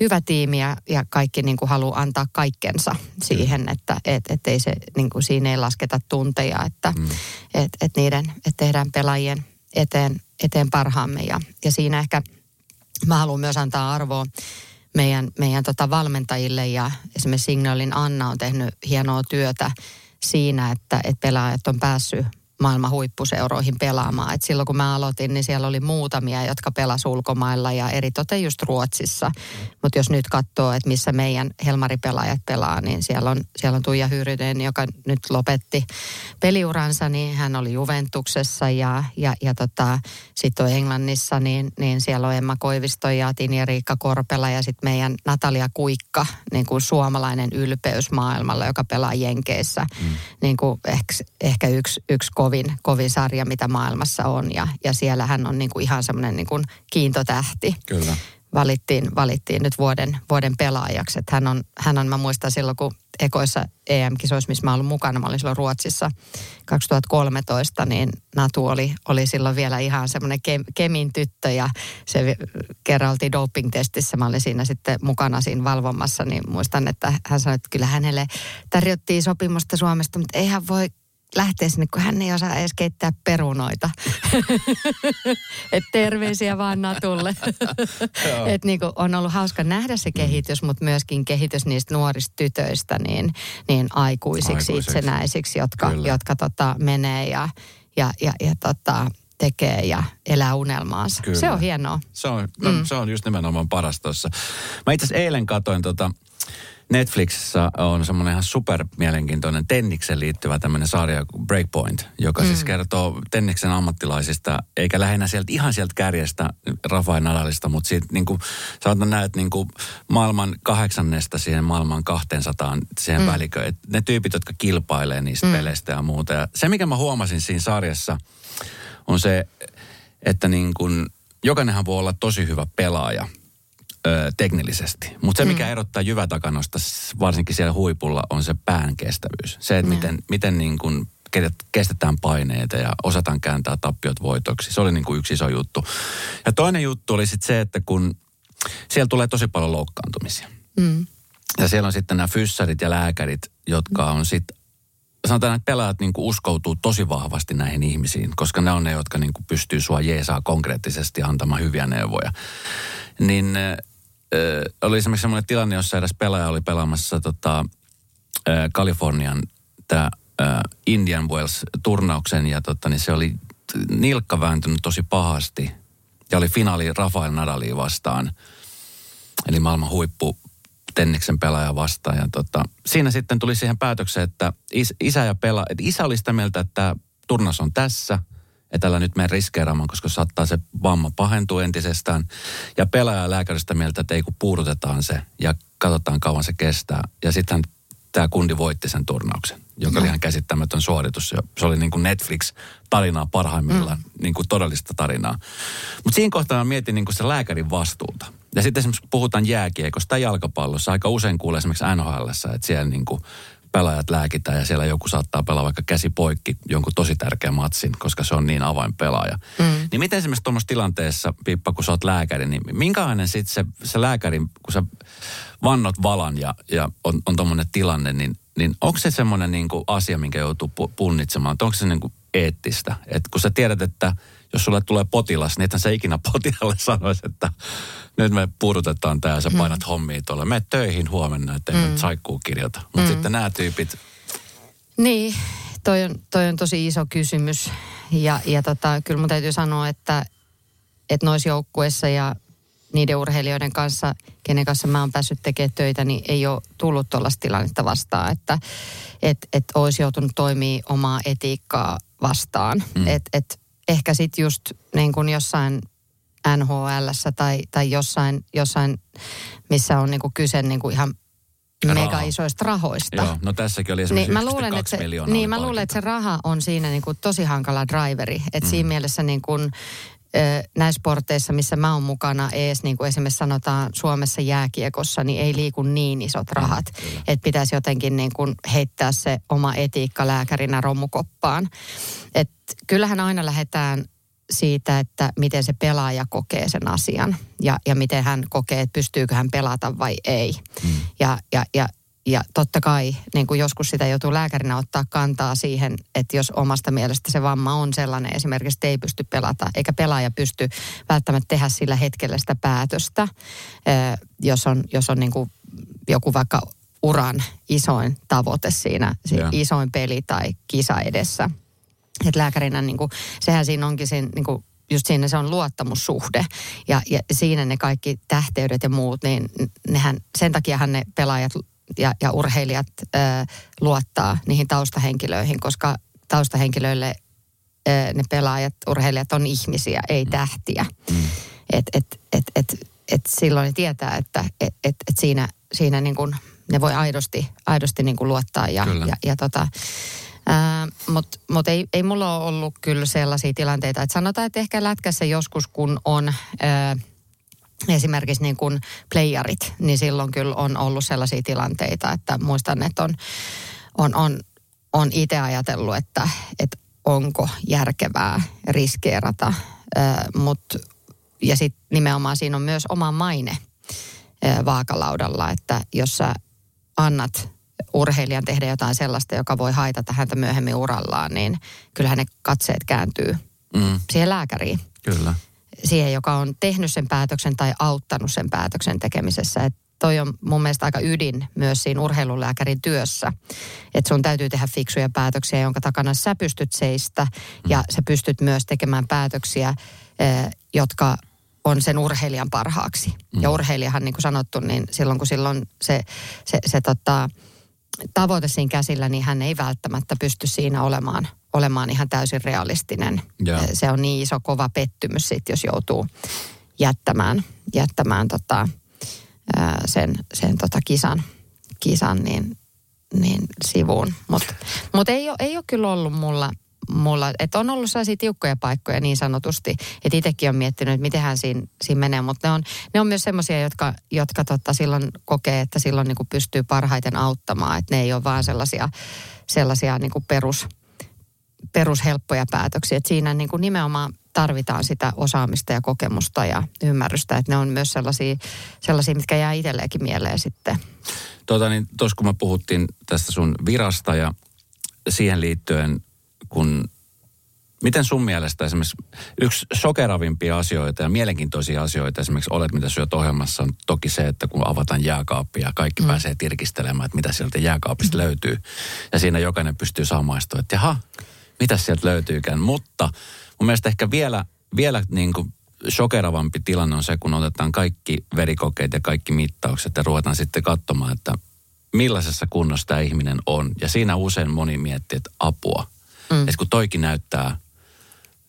S3: hyvä tiimi ja, ja kaikki niin kuin haluaa antaa kaikkensa siihen, että et, et ei se, niin kuin siinä ei lasketa tunteja, että mm. et, et niiden, et tehdään pelaajien eteen, eteen parhaamme. Ja, ja siinä ehkä mä haluan myös antaa arvoa meidän, meidän tota valmentajille ja esimerkiksi Signalin Anna on tehnyt hienoa työtä siinä, että, että pelaajat on päässyt maailman huippuseuroihin pelaamaan. Et silloin kun mä aloitin, niin siellä oli muutamia, jotka pelasivat ulkomailla ja eritoten just Ruotsissa. Mutta jos nyt katsoo, että missä meidän Helmaripelaajat pelaa, niin siellä on, siellä on Tuija Hyrynen, joka nyt lopetti peliuransa, niin hän oli Juventuksessa ja, ja, ja tota, sitten on Englannissa, niin, niin siellä on Emma Koivisto ja Tinja Riikka Korpela ja sitten meidän Natalia Kuikka, niin kuin suomalainen ylpeys maailmalla, joka pelaa Jenkeissä. Mm. Niin kuin ehkä, ehkä yksi, yksi kovin, kovin sarja, mitä maailmassa on. Ja, ja siellä hän on niin kuin ihan semmoinen niin kuin kiintotähti.
S2: Kyllä.
S3: Valittiin, valittiin nyt vuoden, vuoden pelaajaksi. Että hän, on, hän on, mä muistan silloin, kun ekoissa EM-kisoissa, missä mä ollut mukana, mä olin silloin Ruotsissa 2013, niin Natu oli, oli silloin vielä ihan semmoinen ke, kemin tyttö ja se kerran oltiin doping-testissä, mä olin siinä sitten mukana siinä valvomassa, niin muistan, että hän sanoi, että kyllä hänelle tarjottiin sopimusta Suomesta, mutta eihän voi lähteä sinne, kun hän ei osaa edes keittää perunoita. Et terveisiä vaan Natulle. Et niinku on ollut hauska nähdä se kehitys, mutta myöskin kehitys niistä nuorista tytöistä niin, niin aikuisiksi, aikuisiksi, itsenäisiksi, jotka, jotka tota, menee ja, ja, ja, ja tota, tekee ja elää unelmaansa. Kyllä. Se on hienoa.
S2: Se on, no, mm. se on just nimenomaan paras tuossa. Mä itse asiassa eilen katoin tota, Netflixissä on semmoinen ihan super mielenkiintoinen Tenniksen liittyvä tämmöinen sarja Breakpoint, joka siis mm. siis kertoo Tenniksen ammattilaisista, eikä lähinnä sieltä ihan sieltä kärjestä Rafael Nadalista, mutta siitä niin kuin, sä näet niin kuin maailman kahdeksannesta siihen maailman 200 siihen mm. väliköön. Et ne tyypit, jotka kilpailee niistä mm. peleistä ja muuta. Ja se, mikä mä huomasin siinä sarjassa, on se, että niin kuin, jokainenhan voi olla tosi hyvä pelaaja – ö, teknillisesti. Mutta se, mikä mm. erottaa jyvätakanosta, varsinkin siellä huipulla, on se pään kestävyys. Se, että mm. miten, miten niin kuin kestetään paineita ja osataan kääntää tappiot voitoksi. Se oli niin kuin yksi iso juttu. Ja toinen juttu oli sitten se, että kun siellä tulee tosi paljon loukkaantumisia. Mm. Ja siellä on sitten nämä fyssarit ja lääkärit, jotka on sitten sanotaan, että pelaajat niin kuin uskoutuu tosi vahvasti näihin ihmisiin, koska ne on ne, jotka niin kuin pystyy sua jeesaa konkreettisesti antamaan hyviä neuvoja. Niin oli esimerkiksi sellainen tilanne, jossa edes pelaaja oli pelaamassa tota, Kalifornian tämä Indian Wells-turnauksen ja tota, niin se oli nilkka vääntynyt tosi pahasti ja oli finaali Rafael Nadali vastaan, eli maailman huippu Tenniksen pelaaja vastaan. Ja tota, siinä sitten tuli siihen päätökseen, että is, isä ja pela, että isä oli sitä mieltä, että turnaus on tässä – että älä nyt mene riskeeraamaan, koska saattaa se vamma pahentua entisestään. Ja pelaaja lääkäristä mieltä, että ei kun puudutetaan se ja katsotaan kauan se kestää. Ja sitten tämä kundi voitti sen turnauksen, joka no. oli ihan käsittämätön suoritus. Se oli niin kuin Netflix-tarinaa parhaimmillaan, mm. niin kuin todellista tarinaa. Mutta siinä kohtaa mä mietin niin kuin se lääkärin vastuuta. Ja sitten esimerkiksi puhutaan jääkiekosta tai jalkapallossa. Aika usein kuulee esimerkiksi NHL, että siellä niin kuin pelaajat lääkitään ja siellä joku saattaa pelaa vaikka käsi poikki jonkun tosi tärkeän matsin, koska se on niin avainpelaaja. Mm. Niin miten esimerkiksi tuommoisessa tilanteessa, Pippa, kun sä oot lääkäri, niin minkälainen sitten se, se lääkäri, kun sä vannot valan ja, ja on, on tuommoinen tilanne, niin, niin onko se semmoinen niin asia, minkä joutuu punnitsemaan? Onko se niin kuin eettistä? Että kun sä tiedät, että jos sulle tulee potilas, niin ethän sä ikinä potilaalle sanoisi, että nyt me puudutetaan tämä ja sä painat mm. hommia tuolla. Mene töihin huomenna, ettei mm. saikkuu kirjata. Mutta mm. sitten nämä tyypit...
S3: Niin, toi on, toi on tosi iso kysymys. Ja, ja tota, kyllä mun täytyy sanoa, että, että noissa joukkueissa ja niiden urheilijoiden kanssa, kenen kanssa mä oon päässyt tekemään töitä, niin ei ole tullut tuollaista tilannetta vastaan, että et, et olisi joutunut toimia omaa etiikkaa vastaan. Mm. Et, et ehkä sitten just niin kuin jossain nhl tai, tai jossain, jossain, missä on niinku kyse niinku ihan mega isoista rahoista.
S2: Joo, no tässäkin oli esimerkiksi niin, mä luulen, että se,
S3: Niin, mä luulen, että se raha on siinä niinku tosi hankala driveri. Että mm. siinä mielessä niin kuin, näissä sporteissa, missä mä oon mukana ees, niin kuin esimerkiksi sanotaan Suomessa jääkiekossa, niin ei liiku niin isot mm, rahat. Mm, että pitäisi jotenkin niin kuin heittää se oma etiikka lääkärinä romukoppaan. Et kyllähän aina lähdetään siitä, että miten se pelaaja kokee sen asian ja, ja miten hän kokee, että pystyykö hän pelata vai ei. Mm. Ja, ja, ja, ja totta kai niin kuin joskus sitä joutuu lääkärinä ottaa kantaa siihen, että jos omasta mielestä se vamma on sellainen esimerkiksi, että ei pysty pelata, eikä pelaaja pysty välttämättä tehdä sillä hetkellä sitä päätöstä, jos on, jos on niin kuin joku vaikka uran isoin tavoite siinä, yeah. isoin peli tai kisa edessä – että lääkärinä niin kuin, sehän siinä onkin siinä, niin kuin, just siinä se on luottamussuhde. Ja, ja siinä ne kaikki tähteydet ja muut, niin nehän, sen takiahan ne pelaajat ja, ja urheilijat ö, luottaa niihin taustahenkilöihin, koska taustahenkilöille ö, ne pelaajat, urheilijat on ihmisiä, ei tähtiä. Mm. Et, et, et, et, et silloin ne tietää, että et, et, et siinä, siinä niin kuin, ne voi aidosti, aidosti niin kuin luottaa ja, ja, ja tota, mutta mut ei, ei mulla ole ollut kyllä sellaisia tilanteita, että sanotaan, että ehkä lätkässä joskus kun on ää, esimerkiksi niin kuin playerit, niin silloin kyllä on ollut sellaisia tilanteita, että muistan, että on, on, on, on itse ajatellut, että, että onko järkevää riskeerata, ää, mut, ja sitten nimenomaan siinä on myös oma maine ää, vaakalaudalla, että jos sä annat urheilijan tehdä jotain sellaista, joka voi haitata häntä myöhemmin urallaan, niin kyllähän ne katseet kääntyy mm. siihen lääkäriin.
S2: Kyllä.
S3: Siihen, joka on tehnyt sen päätöksen tai auttanut sen päätöksen tekemisessä. Et toi on mun mielestä aika ydin myös siinä urheilulääkärin työssä. Että sun täytyy tehdä fiksuja päätöksiä, jonka takana sä pystyt seistä. Mm. Ja sä pystyt myös tekemään päätöksiä, eh, jotka on sen urheilijan parhaaksi. Mm. Ja urheilijahan, niin kuin sanottu, niin silloin kun silloin se, se, se tota, tavoite siinä käsillä, niin hän ei välttämättä pysty siinä olemaan, olemaan ihan täysin realistinen. Yeah. Se on niin iso kova pettymys sitten, jos joutuu jättämään, jättämään tota, sen, sen tota kisan, kisan niin, niin sivuun. Mutta mut ei, ole, ei ole kyllä ollut mulla mulla, että on ollut sellaisia tiukkoja paikkoja niin sanotusti, että itsekin on miettinyt, että mitenhän siinä, siinä menee, mutta ne on, ne on myös semmoisia, jotka, jotka tota silloin kokee, että silloin niin kuin pystyy parhaiten auttamaan, että ne ei ole vaan sellaisia, sellaisia niin kuin perus, perushelppoja päätöksiä, että siinä niin kuin nimenomaan tarvitaan sitä osaamista ja kokemusta ja ymmärrystä, että ne on myös sellaisia, sellaisia mitkä jää itselleenkin mieleen sitten.
S2: Tuota niin, tuossa kun me puhuttiin tästä sun virasta ja siihen liittyen kun Miten sun mielestä esimerkiksi yksi sokeravimpia asioita ja mielenkiintoisia asioita esimerkiksi olet, mitä syöt ohjelmassa, on toki se, että kun avataan jääkaappia ja kaikki mm. pääsee tirkistelemään, että mitä sieltä jääkaapista mm. löytyy. Ja siinä jokainen pystyy saamaistumaan, että jaha, mitä sieltä löytyykään. Mutta mun mielestä ehkä vielä, vielä niin kuin shokeravampi tilanne on se, kun otetaan kaikki verikokeet ja kaikki mittaukset ja ruvetaan sitten katsomaan, että millaisessa kunnossa tämä ihminen on. Ja siinä usein moni miettii, että apua – Mm. Että kun toikin näyttää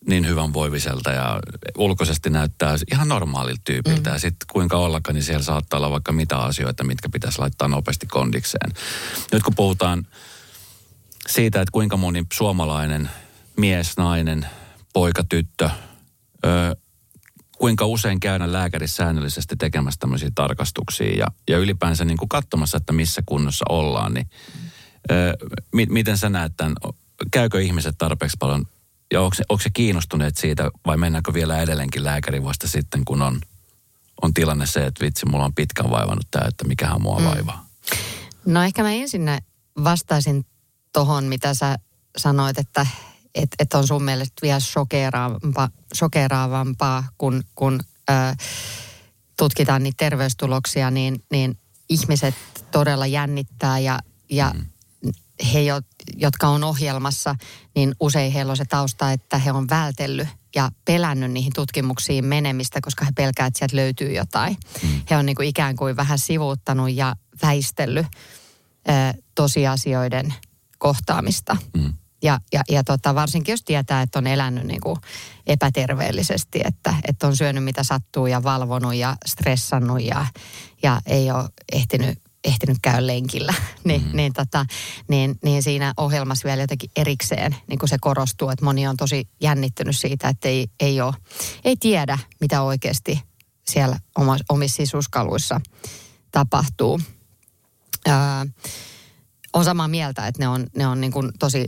S2: niin hyvän voiviselta ja ulkoisesti näyttää ihan normaalilta tyypiltä. Mm. Ja sitten kuinka ollakaan, niin siellä saattaa olla vaikka mitä asioita, mitkä pitäisi laittaa nopeasti kondikseen. Nyt kun puhutaan siitä, että kuinka moni suomalainen mies, nainen, poika, tyttö, ö, kuinka usein käydä lääkärissä säännöllisesti tekemässä tämmöisiä tarkastuksia ja, ja ylipäänsä niin kuin katsomassa, että missä kunnossa ollaan, niin ö, mi, miten sä näet tämän käykö ihmiset tarpeeksi paljon ja onko se, onko se kiinnostuneet siitä vai mennäänkö vielä edelleenkin lääkäri vasta sitten, kun on, on tilanne se, että vitsi, mulla on pitkän vaivannut tämä, että mikähän mua mm. vaivaa?
S3: No ehkä mä ensin vastaisin tohon, mitä sä sanoit, että et, et on sun mielestä vielä shokeraavampaa, shokeraavampaa kun, kun ö, tutkitaan niitä terveystuloksia, niin, niin ihmiset todella jännittää ja, ja mm he, jotka on ohjelmassa, niin usein heillä on se tausta, että he on vältellyt ja pelännyt niihin tutkimuksiin menemistä, koska he pelkäävät, että sieltä löytyy jotain. Mm. He on niin kuin ikään kuin vähän sivuuttanut ja väistellyt ö, tosiasioiden kohtaamista. Mm. Ja, ja, ja tota, varsinkin jos tietää, että on elänyt niin kuin epäterveellisesti, että, että on syönyt mitä sattuu ja valvonut ja stressannut ja, ja ei ole ehtinyt ehtinyt käydä lenkillä, niin, mm-hmm. niin, tota, niin, niin siinä ohjelmassa vielä jotenkin erikseen niin kun se korostuu, että moni on tosi jännittynyt siitä, että ei, ei, ole, ei tiedä, mitä oikeasti siellä omissa sisuskaluissa tapahtuu. Öö, on samaa mieltä, että ne on, ne on niin kuin tosi,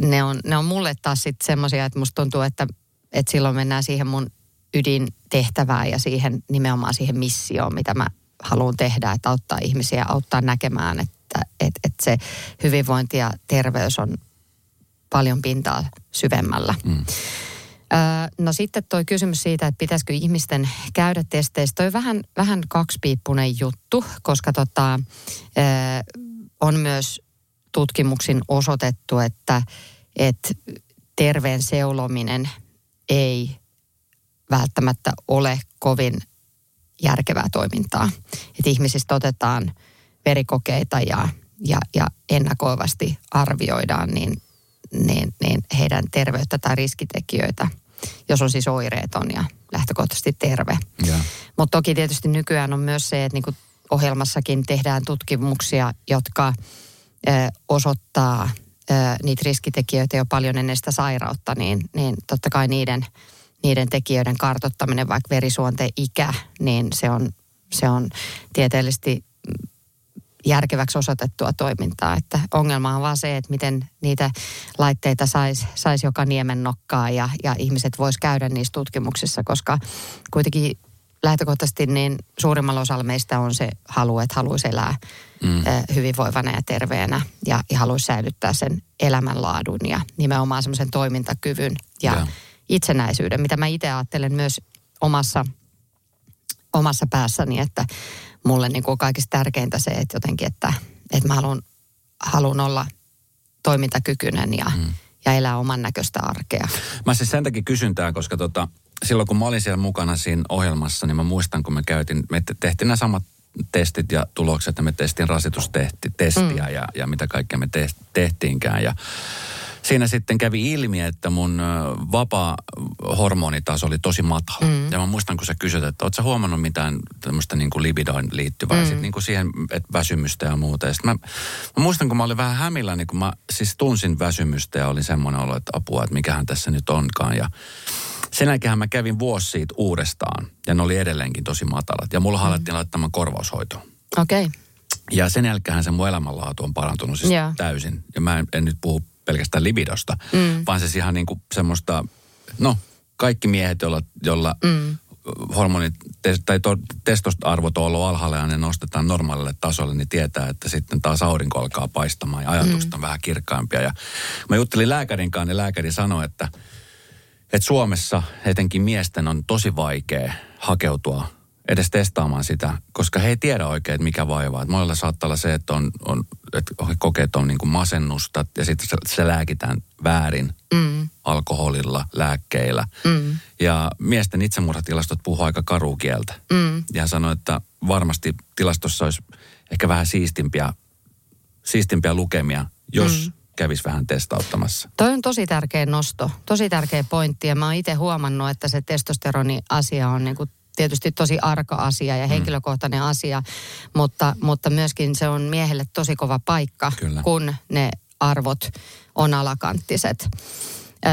S3: ne on, ne on mulle taas sitten semmoisia, että musta tuntuu, että, että silloin mennään siihen mun ydintehtävään ja siihen nimenomaan siihen missioon, mitä mä haluan tehdä, että auttaa ihmisiä, auttaa näkemään, että, että, että se hyvinvointi ja terveys on paljon pintaa syvemmällä. Mm. No sitten tuo kysymys siitä, että pitäisikö ihmisten käydä testeissä. Toi vähän, vähän kaksipiippunen juttu, koska tota, on myös tutkimuksin osoitettu, että että terveen seulominen ei välttämättä ole kovin järkevää toimintaa. Että ihmisistä otetaan verikokeita ja, ja, ja ennakoivasti arvioidaan niin, niin, niin heidän terveyttä tai riskitekijöitä, jos on siis oireeton ja lähtökohtaisesti terve. Mutta toki tietysti nykyään on myös se, että niin ohjelmassakin tehdään tutkimuksia, jotka ö, osoittaa ö, niitä riskitekijöitä jo paljon ennen sitä sairautta, niin, niin totta kai niiden, niiden tekijöiden kartottaminen, vaikka verisuonteen ikä, niin se on, se on tieteellisesti järkeväksi osoitettua toimintaa. Että ongelma on vaan se, että miten niitä laitteita saisi sais joka niemen nokkaa ja, ja ihmiset vois käydä niissä tutkimuksissa, koska kuitenkin lähtökohtaisesti niin suurimmalla osalla meistä on se halu, että haluaisi elää mm. hyvinvoivana ja terveenä ja, ja haluaisi säilyttää sen elämänlaadun ja nimenomaan semmoisen toimintakyvyn ja yeah. Itsenäisyyden, mitä mä itse ajattelen myös omassa, omassa päässäni, että mulle niin kuin on kaikista tärkeintä se, että jotenkin, että, että mä haluan, haluan olla toimintakykyinen ja, mm. ja elää oman näköistä arkea.
S2: Mä siis sen takia kysyn tää, koska tota, silloin kun mä olin siellä mukana siinä ohjelmassa, niin mä muistan, kun me käytiin, me tehtiin nämä samat testit ja tulokset, ja me testiin rasitustestiä mm. ja, ja mitä kaikkea me te, tehtiinkään. Ja siinä sitten kävi ilmi, että mun vapaa hormonitaso oli tosi matala. Mm. Ja mä muistan, kun sä kysyt, että ootko sä huomannut mitään tämmöistä niin kuin libidoin liittyvää, mm. sitten niin kuin siihen, että väsymystä ja muuta. Ja mä, mä, muistan, kun mä olin vähän hämillä, niin kun mä siis tunsin väsymystä ja oli semmoinen olo, että apua, että mikähän tässä nyt onkaan. Ja sen jälkeen mä kävin vuosi siitä uudestaan ja ne oli edelleenkin tosi matalat. Ja mulla mm. alettiin laittamaan korvaushoitoa.
S3: Okei. Okay.
S2: Ja sen jälkeen se mun elämänlaatu on parantunut siis yeah. täysin. Ja mä en, en nyt puhu pelkästään libidosta, mm. vaan se ihan niin kuin semmoista, no kaikki miehet, joilla, joilla mm. hormonit tai to, testosta-arvot on ollut alhaalla ja ne nostetaan normaalille tasolle, niin tietää, että sitten taas aurinko alkaa paistamaan ja ajatukset mm. on vähän kirkkaimpia. Ja mä juttelin lääkärin kanssa, niin lääkäri sanoi, että, että Suomessa etenkin miesten on tosi vaikea hakeutua edes testaamaan sitä, koska he ei tiedä oikein, että mikä vaivaa. Että monella saattaa olla se, että, on, on, että kokee, että on niin kuin masennusta ja sitten se, se lääkitään väärin mm. alkoholilla, lääkkeillä. Mm. Ja miesten itsemurhatilastot puhuu aika karukieltä. Mm. Ja sanoi, että varmasti tilastossa olisi ehkä vähän siistimpiä, siistimpiä lukemia, jos mm kävisi vähän testauttamassa.
S3: Toi on tosi tärkeä nosto, tosi tärkeä pointti ja mä oon itse huomannut, että se testosteroni asia on niin kuin tietysti tosi arka asia ja mm. henkilökohtainen mm. asia, mutta, mutta myöskin se on miehelle tosi kova paikka, Kyllä. kun ne arvot on alakanttiset. Öö,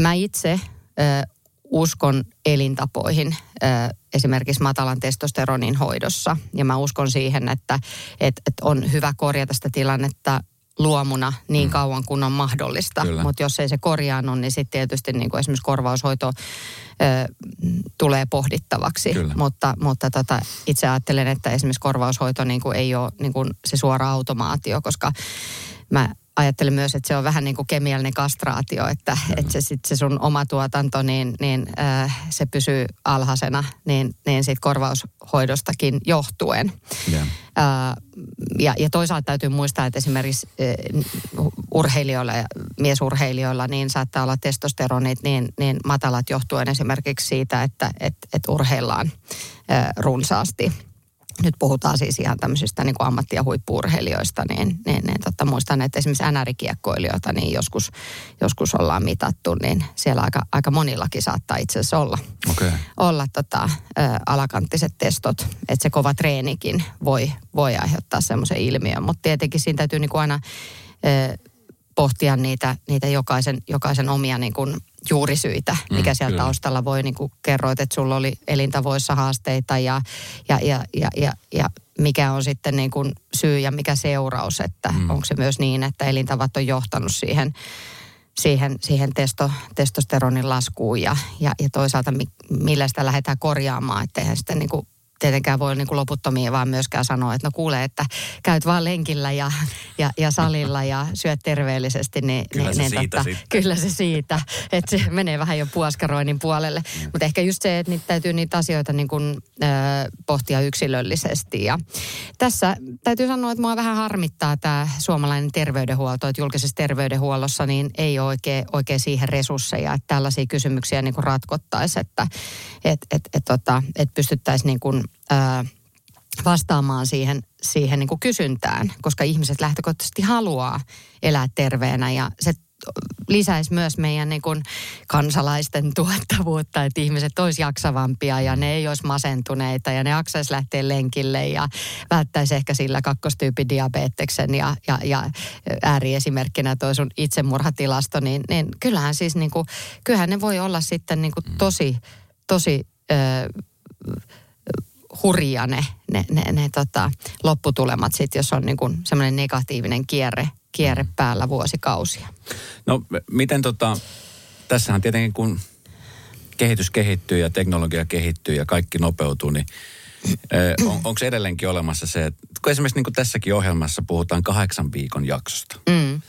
S3: mä itse öö, uskon elintapoihin öö, esimerkiksi matalan testosteronin hoidossa. Ja mä uskon siihen, että et, et on hyvä korjata sitä tilannetta luomuna niin mm. kauan kuin on mahdollista. Mutta jos ei se korjaannu, niin sitten tietysti niin kuin esimerkiksi korvaushoito ö, tulee pohdittavaksi. Kyllä. Mutta, mutta tota, itse ajattelen, että esimerkiksi korvaushoito niin kuin ei ole niin kuin se suora automaatio, koska mä ajattelen myös, että se on vähän niin kuin kemiallinen kastraatio, että, että se, sit se sun oma tuotanto, niin, niin äh, se pysyy alhaisena, niin, niin siitä korvaushoidostakin johtuen. Yeah. Äh, ja, ja toisaalta täytyy muistaa, että esimerkiksi äh, urheilijoilla ja miesurheilijoilla niin saattaa olla testosteronit niin, niin matalat johtuen esimerkiksi siitä, että et, et urheillaan äh, runsaasti nyt puhutaan siis ihan tämmöisistä niin kuin ammatti- ja huippuurheilijoista, niin, niin, niin totta, muistan, että esimerkiksi NR-kiekkoilijoita niin joskus, joskus ollaan mitattu, niin siellä aika, aika monillakin saattaa itse asiassa olla, okay. olla tota, ä, alakanttiset testot, että se kova treenikin voi, voi aiheuttaa semmoisen ilmiön, mutta tietenkin siinä täytyy niin kuin aina ä, pohtia niitä, niitä jokaisen, jokaisen omia niin kuin juurisyitä, mikä mm, siellä kyllä. taustalla voi, niin kuin kerroit, että sulla oli elintavoissa haasteita ja, ja, ja, ja, ja, ja mikä on sitten niin kuin syy ja mikä seuraus, että mm. onko se myös niin, että elintavat on johtanut siihen, siihen, siihen testo, testosteronin laskuun ja, ja, ja toisaalta mi, millä sitä lähdetään korjaamaan, että eihän sitten niin kuin tietenkään voi niin kuin loputtomia vaan myöskään sanoa, että no kuule, että käyt vaan lenkillä ja, ja, ja salilla ja syöt terveellisesti. Niin,
S2: kyllä,
S3: niin,
S2: se
S3: niin,
S2: siitä
S3: totta, kyllä se siitä, että se menee vähän jo puoskaroinnin puolelle. Mm. Mutta ehkä just se, että niitä täytyy niitä asioita niin kuin, äh, pohtia yksilöllisesti. Ja tässä täytyy sanoa, että mua vähän harmittaa tämä suomalainen terveydenhuolto, että julkisessa terveydenhuollossa niin ei ole oikein, oikein siihen resursseja, että tällaisia kysymyksiä niin kuin ratkottaisiin, että et, et, et, tota, et pystyttäisiin niin kuin, ää, vastaamaan siihen, siihen niin kuin kysyntään, koska ihmiset lähtökohtaisesti haluaa elää terveenä ja se lisäisi myös meidän niin kuin kansalaisten tuottavuutta, että ihmiset olisi jaksavampia ja ne ei olisi masentuneita ja ne jaksaisi lähteä lenkille ja välttäisi ehkä sillä kakkostyypin diabeteksen ja, ja, ja ääriesimerkkinä toi sun itsemurhatilasto, niin, niin kyllähän siis niin kuin, kyllähän ne voi olla sitten niin kuin tosi, tosi ö, hurja ne, ne, ne, ne tota, lopputulemat sit, jos on niin kuin semmoinen negatiivinen kierre, kierre päällä vuosikausia.
S2: No miten tota, tässähän tietenkin kun kehitys kehittyy ja teknologia kehittyy ja kaikki nopeutuu, niin on, onko edelleenkin olemassa se, että kun esimerkiksi niin kuin tässäkin ohjelmassa puhutaan kahdeksan viikon jaksosta.
S3: Mm.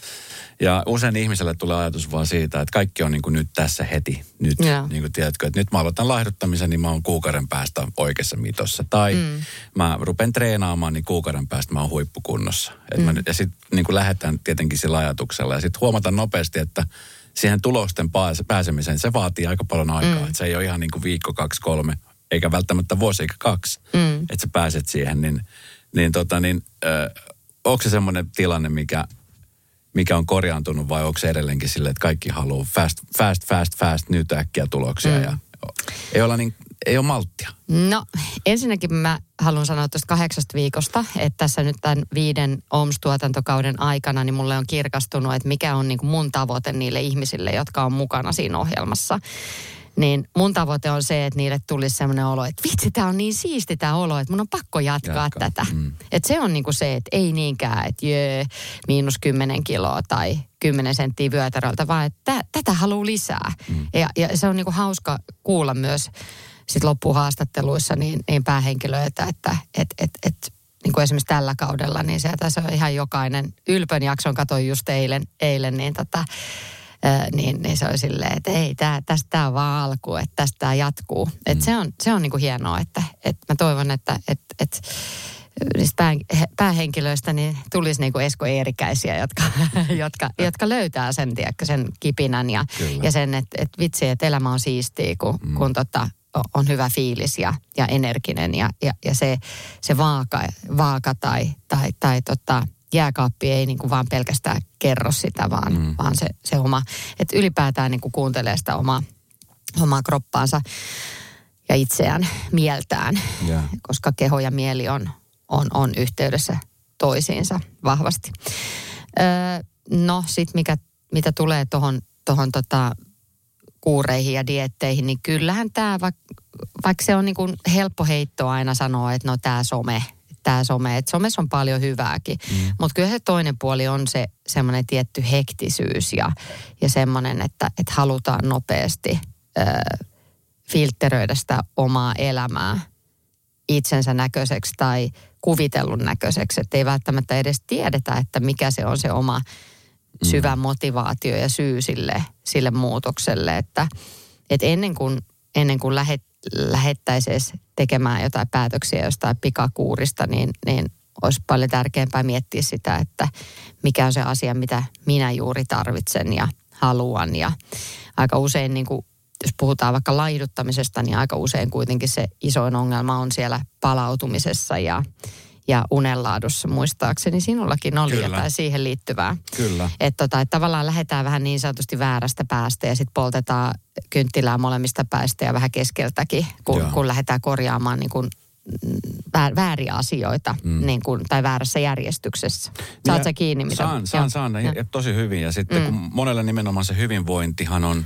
S2: Ja usein ihmiselle tulee ajatus vaan siitä, että kaikki on niin kuin nyt tässä heti. Nyt,
S3: Joo.
S2: niin kuin tiedätkö, että nyt mä aloitan laihduttamisen, niin mä oon kuukauden päästä oikeassa mitossa. Tai mm. mä rupen treenaamaan, niin kuukauden päästä mä oon huippukunnossa. Et mm. mä, nyt- ja sitten niin kuin lähdetään tietenkin sillä ajatuksella. Ja sitten huomataan nopeasti, että siihen tulosten pääse- pääsemiseen se vaatii aika paljon aikaa. Mm. Että se ei ole ihan niin kuin viikko, kaksi, kolme, eikä välttämättä vuosi eikä kaksi, mm. että sä pääset siihen. Niin, niin, tota, niin ö, onko se semmoinen tilanne, mikä mikä on korjaantunut vai onko se edelleenkin sille, että kaikki haluaa fast, fast, fast, fast, nyt äkkiä tuloksia mm. ja ei, olla niin, ei ole malttia.
S3: No ensinnäkin mä haluan sanoa tuosta kahdeksasta viikosta, että tässä nyt tämän viiden OMS-tuotantokauden aikana niin mulle on kirkastunut, että mikä on niin kuin mun tavoite niille ihmisille, jotka on mukana siinä ohjelmassa. Niin mun tavoite on se, että niille tulisi sellainen olo, että vitsi, tämä on niin siisti tämä olo, että mun on pakko jatkaa,
S2: Jatkaa,
S3: jatkaa. tätä.
S2: mm.
S3: Että se on niinku se, että ei niinkään, että jee, miinus 10 kiloa tai 10 senttiä vyötäröltä, vaan että tä- tätä haluaa lisää. Mm. Ja, ja se on niinku hauska kuulla myös sit loppuhaastatteluissa niin, niin päähenkilöitä, että et, et, et, niin kuin esimerkiksi tällä kaudella, niin sieltä se on ihan jokainen ylpön jakson, katsoin just eilen, eilen niin tota, Ö, niin, niin se oli silleen, että ei, tää, tästä tää on vaan alku, että tästä tämä jatkuu. Et se on, se on niinku hienoa, että, että mä toivon, että, että, että niistä pää, he- päähenkilöistä niin tulisi niinku Esko Eerikäisiä, jotka, jotka, jotka löytää sen, tiedätkö, sen kipinän ja,
S2: Kyllä.
S3: ja sen, että, että vitsi, että elämä on siistiä, kun, mm. kun tota, on hyvä fiilis ja, ja energinen ja, ja, ja se, se vaaka, vaaka tai, tai, tai tota, jääkaappi ei niin kuin vaan pelkästään kerro sitä, vaan, mm. vaan se, se oma, että ylipäätään niin kuin kuuntelee sitä omaa, omaa kroppaansa ja itseään mieltään,
S2: Yeah.
S3: koska keho ja mieli on, on, on yhteydessä toisiinsa vahvasti. Öö, no sit mikä, mitä tulee tuohon tohon tota, kuureihin ja dietteihin, niin kyllähän tämä, vaikka vaik se on niin kuin helppo heitto aina sanoa, että no tämä some, tämä some, että somessa on paljon hyvääkin. Mm. Mutta kyllä se toinen puoli on se semmoinen tietty hektisyys ja, ja semmoinen, että, että halutaan nopeasti ö, filtteröidä sitä omaa elämää itsensä näköiseksi tai kuvitellun näköiseksi, että ei välttämättä edes tiedetä, että mikä se on se oma syvä motivaatio ja syy sille, sille muutokselle, että, että ennen kuin, ennen kuin lähet, lähettäisiin tekemään jotain päätöksiä jostain pikakuurista, niin, niin olisi paljon tärkeämpää miettiä sitä, että mikä on se asia, mitä minä juuri tarvitsen ja haluan. Ja aika usein, niin kuin, jos puhutaan vaikka laiduttamisesta, niin aika usein kuitenkin se isoin ongelma on siellä palautumisessa ja, ja unenlaadussa. Muistaakseni sinullakin oli
S2: Kyllä.
S3: jotain siihen liittyvää.
S2: Kyllä.
S3: Että tota, et tavallaan lähdetään vähän niin sanotusti väärästä päästä ja sitten poltetaan kynttilää molemmista päistä ja vähän keskeltäkin, kun,
S2: Joo.
S3: kun lähdetään korjaamaan niin kuin väär, vääriä asioita mm. niin kuin, tai väärässä järjestyksessä. Saat
S2: Ja
S3: sä kiinni? Mitä?
S2: Saan, saan,
S3: Joo.
S2: saan. Ja tosi hyvin. Ja sitten mm. kun monelle nimenomaan se hyvinvointihan on,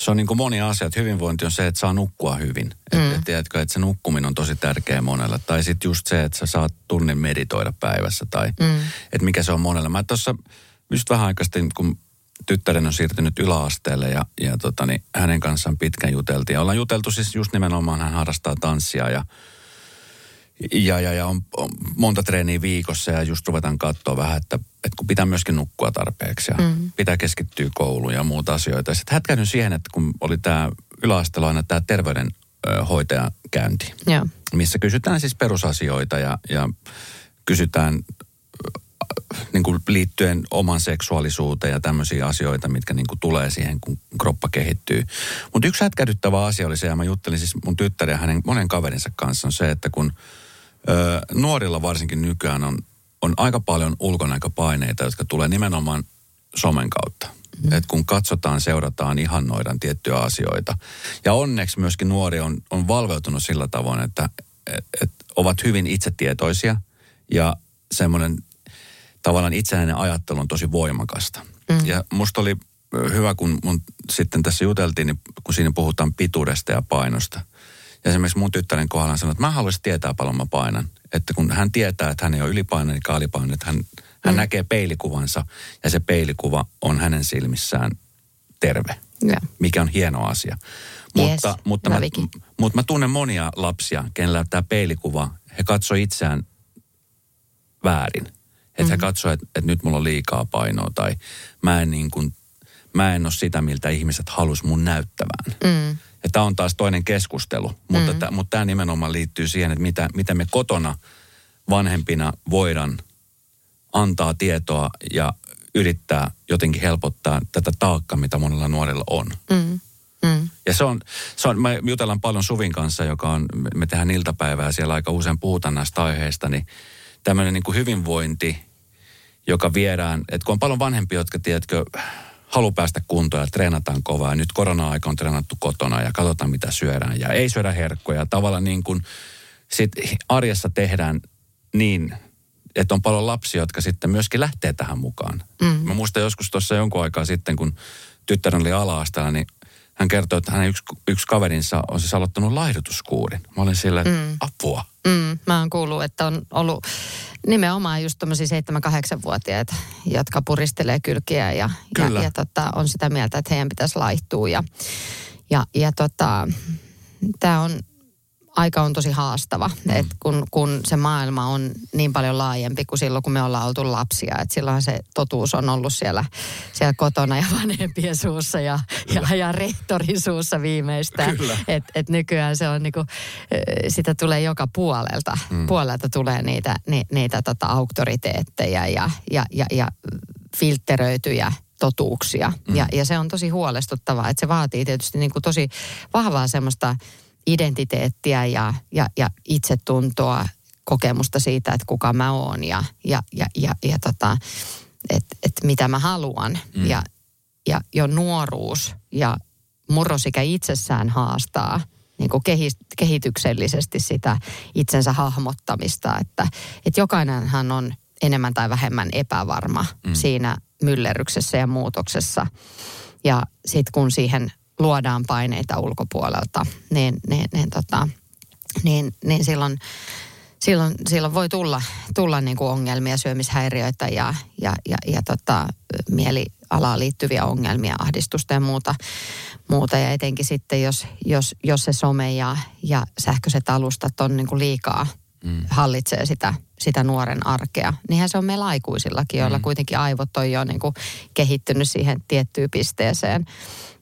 S2: se on niin kuin moni asia, että hyvinvointi on se, että saa nukkua hyvin. Mm. Että et, tiedätkö, että se nukkuminen on tosi tärkeä monella. Tai sitten just se, että sä saat tunnin meditoida päivässä. Tai mm. että mikä se on monella. Mä tuossa just vähän aikaa sitten, kun tyttären on siirtynyt yläasteelle ja, ja tota, niin hänen kanssaan pitkään juteltiin. Ja ollaan juteltu siis just nimenomaan, hän harrastaa tanssia ja Ja, ja, ja on, on, monta treeniä viikossa ja just ruvetaan katsoa vähän, että, että kun pitää myöskin nukkua tarpeeksi ja mm. pitää keskittyä kouluun ja muuta asioita. Sitten hätkähdyn siihen, että kun oli tämä yläasteella aina tämä terveydenhoitajan käynti,
S3: Joo.
S2: missä kysytään siis perusasioita ja, ja kysytään niin kuin liittyen oman seksuaalisuuteen ja tämmöisiä asioita, mitkä niin kuin tulee siihen, kun kroppa kehittyy. Mutta yksi hätkähdyttävä asia oli se, ja mä juttelin siis mun tyttären ja hänen monen kaverinsa kanssa, on se, että kun nuorilla varsinkin nykyään on, on aika paljon ulkonäköpaineita, jotka tulee nimenomaan somen kautta. Mm. Et kun katsotaan, seurataan, ihannoidaan tiettyjä asioita. Ja onneksi myöskin nuori on, on valveutunut sillä tavoin, että et, et ovat hyvin itsetietoisia ja semmoinen tavallaan itsenäinen ajattelu on tosi voimakasta. Mm. Ja musta oli hyvä, kun mun sitten tässä juteltiin, niin kun siinä puhutaan pituudesta ja painosta. Ja esimerkiksi mun tyttären kohdalla sanoi, että mä haluaisin tietää paljon mä painan. Että kun hän tietää, että hän ei ole ylipainoinen eikä alipainoinen, että hän, mm. hän näkee peilikuvansa ja se peilikuva on hänen silmissään terve.
S3: Yeah.
S2: Mikä on hieno asia.
S3: Yes,
S2: mutta, mutta, mä, mutta mä tunnen monia lapsia, kenellä tämä peilikuva, he katsoo itseään väärin. Että mm-hmm. he katsoo, että, että nyt mulla on liikaa painoa tai mä en, niin kuin, mä en ole sitä, miltä ihmiset halus mun näyttävään. Mm. Ja tämä on taas toinen keskustelu, mutta, mm. mutta tämä nimenomaan liittyy siihen, että mitä, mitä me kotona vanhempina voidaan antaa tietoa ja yrittää jotenkin helpottaa tätä taakkaa, mitä monella nuorilla on. Mm. Mm. Ja se on, se on, me jutellaan paljon Suvin kanssa, joka on, me tehdään iltapäivää siellä aika usein puhutaan näistä aiheista, niin tämmöinen niin kuin hyvinvointi, joka viedään, että kun on paljon vanhempia, jotka tiedätkö, halu päästä kuntoon ja treenataan kovaa. Nyt korona-aika on treenattu kotona ja katsotaan mitä syödään ja ei syödä herkkoja. Tavallaan niin kuin sit arjessa tehdään niin, että on paljon lapsia, jotka sitten myöskin lähtee tähän mukaan. Mm. Mä muistan joskus tuossa jonkun aikaa sitten, kun tyttärän oli ala niin hän kertoi, että hänen yksi, yksi kaverinsa on siis aloittanut laihdutuskuurin. Mä olin sillä, mm. apua.
S3: Mm, mä oon kuullut, että on ollut nimenomaan just tommosia 7-8-vuotiaita, jotka puristelee kylkiä ja, ja, ja tota, on sitä mieltä, että heidän pitäisi laihtua. Ja, ja, ja tota, tämä on aika on tosi haastava, mm. että kun, kun se maailma on niin paljon laajempi kuin silloin, kun me ollaan oltu lapsia. Että silloin se totuus on ollut siellä, siellä kotona ja vanhempien suussa ja, ja, ja rehtorin suussa viimeistään. Että et nykyään se on niinku, sitä tulee joka puolelta. Mm. Puolelta tulee niitä, ni, niitä tota auktoriteetteja ja, ja, ja, ja filtteröityjä totuuksia. Mm. Ja, ja se on tosi huolestuttavaa, että se vaatii tietysti niinku tosi vahvaa semmoista identiteettiä ja, ja, ja itsetuntoa, kokemusta siitä, että kuka mä oon ja, ja, ja, ja, ja tota, että et mitä mä haluan. Mm. Ja, ja jo nuoruus ja murrosikä itsessään haastaa niin kuin kehityksellisesti sitä itsensä hahmottamista, että, että jokainenhan on enemmän tai vähemmän epävarma mm. siinä myllerryksessä ja muutoksessa. Ja sitten kun siihen luodaan paineita ulkopuolelta, niin, niin, niin, tota, niin, niin silloin, silloin, silloin voi tulla, tulla niin kuin ongelmia, syömishäiriöitä ja, ja, ja, ja tota, mielialaan liittyviä ongelmia, ahdistusta ja muuta. muuta. Ja etenkin sitten, jos, jos, jos se some ja, ja sähköiset alustat on niin kuin liikaa mm. hallitsee sitä, sitä nuoren arkea. Niinhän se on meillä aikuisillakin, joilla mm. kuitenkin aivot on jo niin kuin kehittynyt siihen tiettyyn pisteeseen.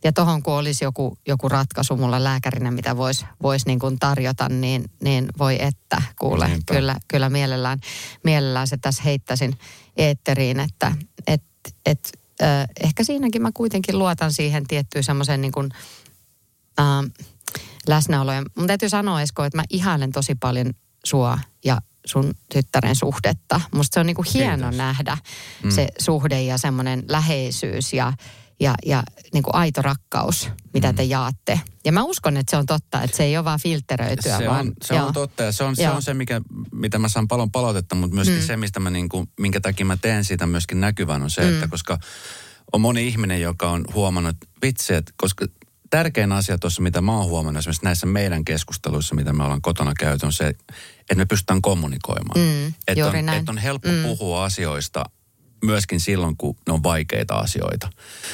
S3: Ja tuohon kun olisi joku, joku ratkaisu mulla lääkärinä, mitä voisi vois niin kuin tarjota, niin, niin voi että, kuule, kyllä, kyllä mielellään, mielellään se tässä heittäisin eetteriin, että et, et, äh, ehkä siinäkin mä kuitenkin luotan siihen tiettyyn semmoiseen niin kuin, äh, läsnäoloon. Mun täytyy sanoa, Esko, että mä ihailen tosi paljon sua ja sun tyttären suhdetta. Musta se on niinku hieno Kiitos. nähdä mm. se suhde ja semmoinen läheisyys ja, ja, ja niinku aito rakkaus, mitä mm. te jaatte. Ja mä uskon, että se on totta, että se ei ole vaan filteröityä.
S2: Se,
S3: vaan,
S2: on, se on totta ja se on, se on se, mikä, mitä mä saan paljon palautetta, mutta myöskin mm. se, mistä mä niinku, minkä takia mä teen siitä myöskin näkyvän on se, mm. että koska on moni ihminen, joka on huomannut, että vitsi, että koska tärkein asia tuossa, mitä mä oon huomannut esimerkiksi näissä meidän keskusteluissa, mitä me ollaan kotona käyty, on se, että me pystytään kommunikoimaan. Mm, että on, et on helppo mm. puhua asioista myöskin silloin, kun ne on vaikeita asioita.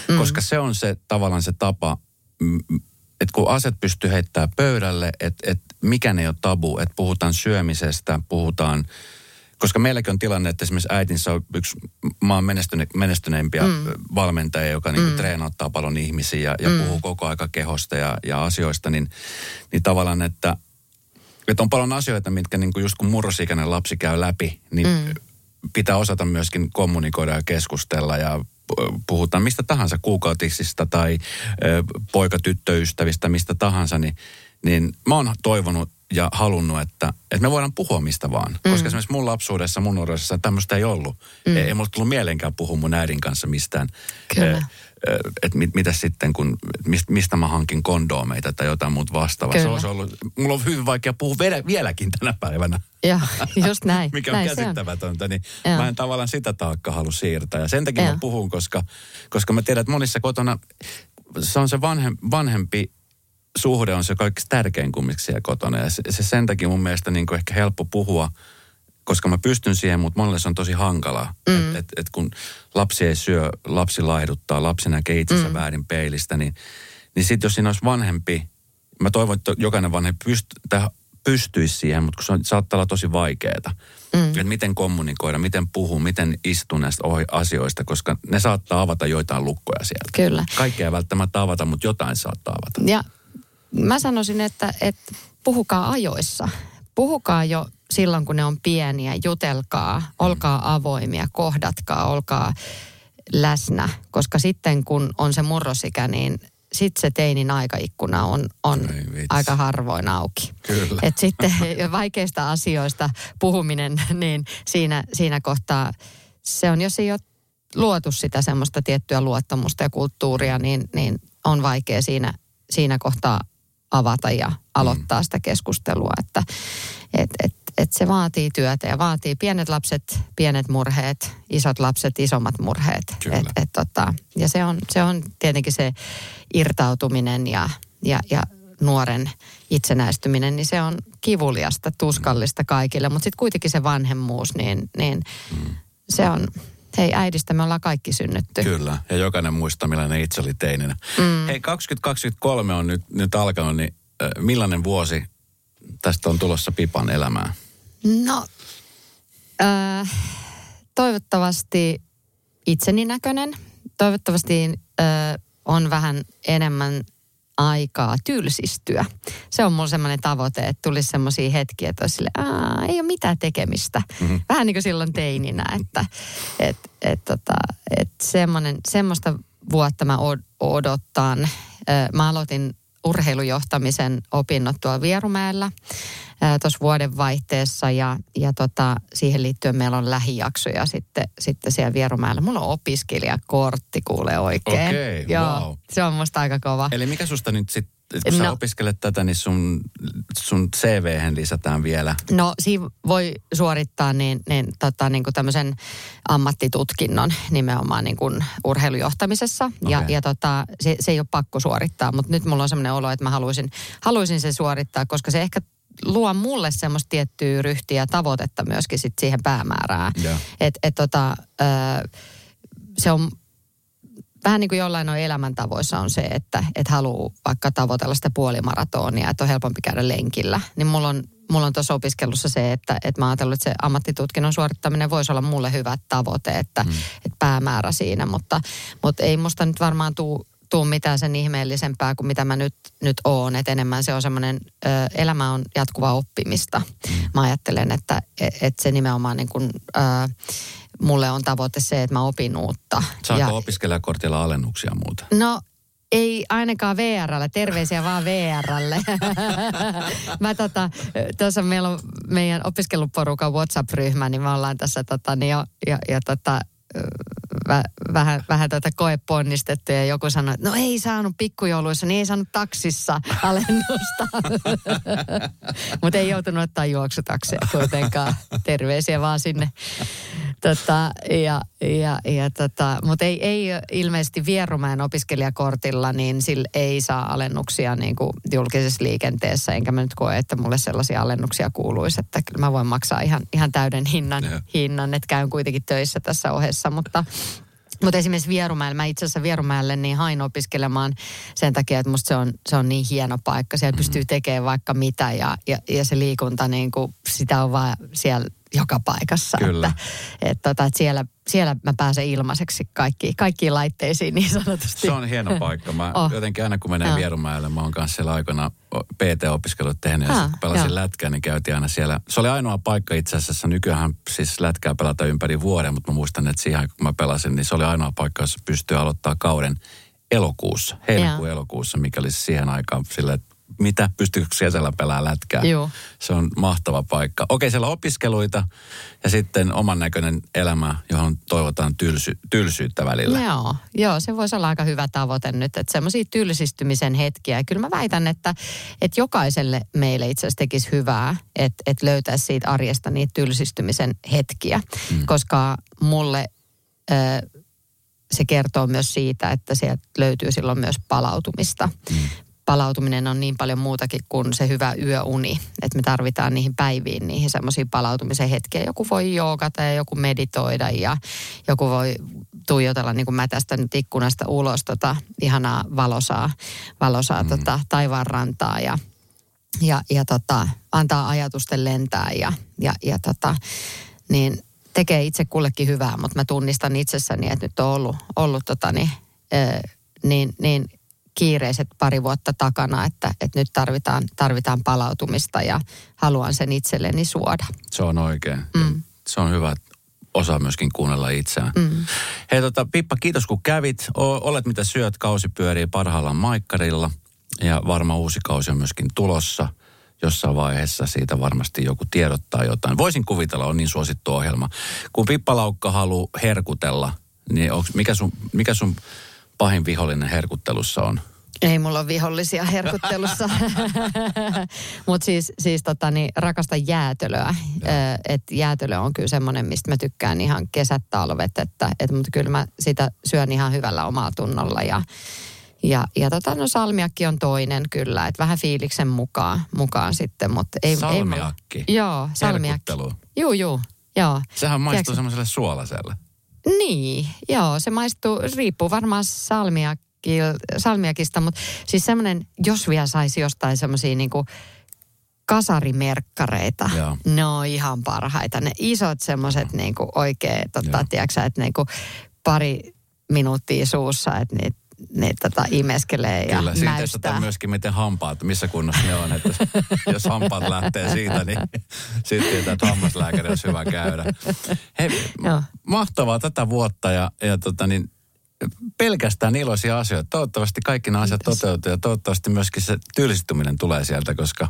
S2: Mm. Koska se on se tavallaan se tapa, että kun aset pystyy heittämään pöydälle, että, että mikään ei ole tabu, että puhutaan syömisestä, puhutaan koska meilläkin on tilanne, että esimerkiksi äitinsä on yksi maan menestyne, menestyneimpiä mm. valmentajia, joka niin mm. treenauttaa paljon ihmisiä ja, ja mm. puhuu koko aika kehosta ja, ja asioista, niin, niin tavallaan, että, että on paljon asioita, mitkä niin kuin just kun murrosikäinen lapsi käy läpi, niin mm. pitää osata myöskin kommunikoida ja keskustella ja puhutaan mistä tahansa kuukautisista tai poika-tyttöystävistä, mistä tahansa, niin, niin mä oon toivonut ja halunnut, että, että me voidaan puhua mistä vaan. Mm. Koska esimerkiksi mun lapsuudessa, mun nuoruudessa tämmöistä ei ollut. Mm. Ei, ei mulle tullut mielenkään puhua mun äidin kanssa mistään.
S3: Kyllä.
S2: että mit, mitä sitten, kun, mistä, mistä mä hankin kondoomeita tai jotain muuta vastaavaa. Se olisi ollut, mulla on hyvin vaikea puhua vielä, vieläkin tänä päivänä.
S3: Ja, just näin.
S2: Mikä
S3: näin
S2: on käsittämätöntä, niin ja. mä en tavallaan sitä taakkaa halua siirtää. Ja sen takia ja. mä puhun, koska, koska mä tiedän, että monissa kotona se on se vanhem, vanhempi suhde on se kaikista tärkein kumminkin siellä kotona. Ja se, se sen takia mun mielestä niin kuin ehkä helppo puhua, koska mä pystyn siihen, mutta monelle se on tosi hankalaa. Mm. Että et, et kun lapsi ei syö, lapsi laihduttaa, lapsi näkee itsensä mm. väärin peilistä, niin, niin sitten jos siinä olisi vanhempi, mä toivon, että jokainen vanhempi pyst, pystyisi siihen, mutta kun se on, saattaa olla tosi vaikeaa. Mm. Että miten kommunikoida, miten puhua, miten istua näistä asioista, koska ne saattaa avata joitain lukkoja sieltä.
S3: Kyllä.
S2: Kaikkea ei välttämättä avata, mutta jotain saattaa avata.
S3: Ja mä sanoisin, että, että puhukaa ajoissa. Puhukaa jo silloin, kun ne on pieniä, jutelkaa, olkaa avoimia, kohdatkaa, olkaa läsnä. Koska sitten kun on se murrosikä, niin sitten se teinin aikaikkuna on, on aika harvoin auki.
S2: Kyllä.
S3: Et sitten vaikeista asioista puhuminen, niin siinä, siinä kohtaa se on, jos ei ole luotu sitä semmoista tiettyä luottamusta ja kulttuuria, niin, niin on vaikea siinä, siinä kohtaa avata ja aloittaa mm. sitä keskustelua, että et, et, et se vaatii työtä ja vaatii pienet lapset, pienet murheet, isot lapset, isommat murheet. Et, et, tota, ja se on, se on tietenkin se irtautuminen ja, ja, ja nuoren itsenäistyminen, niin se on kivuliasta, tuskallista kaikille, mutta sitten kuitenkin se vanhemmuus, niin, niin mm. se on, hei äidistä me ollaan kaikki synnytty.
S2: Kyllä, ja jokainen muistaa millainen itse oli teininä. Mm. Hei, 2023 on nyt, nyt alkanut, niin millainen vuosi tästä on tulossa Pipan elämään?
S3: No, äh, toivottavasti itseni näköinen. Toivottavasti äh, on vähän enemmän aikaa tylsistyä. Se on mulla semmoinen tavoite, että tulisi semmoisia hetkiä, että olisi sille, Aa, ei ole mitään tekemistä. Mm-hmm. Vähän niin kuin silloin teininä, että et, et, tota, et semmoinen, semmoista vuotta mä odottaan. Mä aloitin urheilujohtamisen opinnot tuolla Vierumäellä tuossa vuodenvaihteessa ja, ja tota, siihen liittyen meillä on lähijaksoja sitten, sitten siellä Vierumäellä. Mulla on opiskelijakortti kuule oikein.
S2: Okei, okay,
S3: Joo,
S2: wow.
S3: Se on musta aika kova.
S2: Eli mikä susta nyt sitten kun no, sä opiskelet tätä, niin sun, sun cv lisätään vielä.
S3: No siinä voi suorittaa niin, niin, tota, niin kuin tämmöisen ammattitutkinnon nimenomaan niin kuin urheilujohtamisessa. Okay. Ja, ja tota, se, se ei ole pakko suorittaa, mutta nyt mulla on semmoinen olo, että mä haluaisin, haluaisin sen suorittaa, koska se ehkä luo mulle semmoista tiettyä ryhtiä ja tavoitetta myöskin sit siihen päämäärään.
S2: Yeah.
S3: Että et tota, se on vähän niin kuin jollain on elämäntavoissa on se, että et haluaa vaikka tavoitella sitä puolimaratonia, että on helpompi käydä lenkillä. Niin mulla on, mulla on tuossa opiskelussa se, että, että mä ajatellut, että se ammattitutkinnon suorittaminen voisi olla mulle hyvä tavoite, että, mm. että päämäärä siinä. Mutta, mutta ei musta nyt varmaan tuu tuu mitään sen ihmeellisempää kuin mitä mä nyt, nyt oon. Että enemmän se on semmoinen, elämä on jatkuvaa oppimista. Mm. Mä ajattelen, että et se nimenomaan niin kuin, ö, mulle on tavoite se, että mä opin uutta.
S2: Saako ja, opiskelijakortilla alennuksia muuta?
S3: No ei ainakaan VRlle, terveisiä vaan VRlle. mä tota, tuossa meillä on meidän opiskeluporukan WhatsApp-ryhmä, niin me ollaan tässä tota, niin jo, ja, ja tota, vä, vähän, vähän tätä koeponnistettu ja joku sanoi, että no ei saanut pikkujouluissa, niin ei saanut taksissa alennusta. Mutta ei joutunut ottaa juoksutakseja kuitenkaan. Terveisiä vaan sinne. Tota, ja, ja, ja tota, Mutta ei, ei ilmeisesti Vierumäen opiskelijakortilla, niin sillä ei saa alennuksia niin kuin julkisessa liikenteessä. Enkä mä nyt koe, että mulle sellaisia alennuksia kuuluisi. Että kyllä mä voin maksaa ihan, ihan täyden hinnan, hinnan, että käyn kuitenkin töissä tässä ohessa. Mutta Mutta esimerkiksi Vierumäellä, mä itse asiassa Vierumäelle niin hain opiskelemaan sen takia, että musta se on, se on niin hieno paikka. Siellä mm. pystyy tekemään vaikka mitä ja, ja, ja se liikunta, niin kuin, sitä on vaan siellä joka paikassa.
S2: Kyllä.
S3: Että, että, tota, että siellä, siellä mä pääsen ilmaiseksi kaikki, kaikkiin laitteisiin niin sanotusti.
S2: Se on hieno paikka. Mä oh. jotenkin aina kun menen oh. Vierumäelle, mä oon kanssa siellä aikana PT-opiskelut tehnyt ja ah, kun pelasin joo. lätkää, niin käytiin aina siellä. Se oli ainoa paikka itse asiassa. Nykyään siis lätkää pelata ympäri vuoden, mutta mä muistan, että siihen kun mä pelasin, niin se oli ainoa paikka, jossa pystyy aloittaa kauden elokuussa, heinäkuun elokuussa, mikä oli siihen aikaan sille, että mitä, pystyykö kesällä pelaa lätkää.
S3: Joo.
S2: Se on mahtava paikka. Okei, siellä on opiskeluita ja sitten oman näköinen elämä, johon toivotaan tylsy, tylsyyttä välillä.
S3: Joo, joo, se voisi olla aika hyvä tavoite nyt, että semmoisia tylsistymisen hetkiä. Ja kyllä mä väitän, että, että jokaiselle meille itse asiassa tekisi hyvää, että, että löytäisi siitä arjesta niitä tylsistymisen hetkiä, mm. koska mulle... Ö, se kertoo myös siitä, että sieltä löytyy silloin myös palautumista. Mm palautuminen on niin paljon muutakin kuin se hyvä yöuni. Että me tarvitaan niihin päiviin, niihin semmoisiin palautumisen hetkiä. Joku voi joogata ja joku meditoida ja joku voi tuijotella niin kuin mä tästä nyt ikkunasta ulos tota ihanaa valosaa, valosaa mm. tota, taivaanrantaa ja, ja, ja tota, antaa ajatusten lentää ja, ja, ja tota, niin tekee itse kullekin hyvää, mutta mä tunnistan itsessäni, että nyt on ollut, ollut tota, niin, niin, niin kiireiset pari vuotta takana, että, että nyt tarvitaan, tarvitaan palautumista ja haluan sen itselleni suoda.
S2: Se on oikein. Mm. Se on hyvä, osaa myöskin kuunnella itseään. Mm. Hei tota, Pippa, kiitos kun kävit. O, olet mitä syöt, kausi pyörii parhaillaan maikkarilla ja varma uusi kausi on myöskin tulossa. Jossain vaiheessa siitä varmasti joku tiedottaa jotain. Voisin kuvitella, on niin suosittu ohjelma. Kun Pippa Laukka haluaa herkutella, niin onks, mikä, sun, mikä sun pahin vihollinen herkuttelussa on?
S3: Ei mulla ole vihollisia herkuttelussa. Mutta siis, siis tota, niin, rakasta jäätölöä. Et jäätölö on kyllä semmoinen, mistä mä tykkään ihan kesät, talvet. Että, et, mutta kyllä mä sitä syön ihan hyvällä omaa tunnolla. Ja, ja, ja tota, no salmiakki on toinen kyllä, että vähän fiiliksen mukaan, mukaan sitten. Mutta ei,
S2: salmiakki?
S3: Ei, joo, salmiakki. Juu, joo.
S2: Sehän maistuu semmoiselle suolaselle.
S3: Niin, joo, se maistuu, riippuu varmaan salmiakki, salmiakista, mutta siis semmoinen, jos vielä saisi jostain semmoisia niinku kasarimerkkareita, joo. ne on ihan parhaita. Ne isot semmoiset niinku oikein, totta, tiedätkö että niinku pari minuuttia suussa, että niitä niin tota, imeskelee ja
S2: Kyllä, siinä testataan myöskin, miten hampaat, missä kunnossa ne on. Että jos hampaat lähtee siitä, niin sitten tietää, että hammaslääkäri olisi hyvä käydä. Hei, mahtavaa tätä vuotta ja, ja tota niin, pelkästään iloisia asioita. Toivottavasti kaikki nämä asiat toteutuu ja toivottavasti myöskin se tylsistyminen tulee sieltä, koska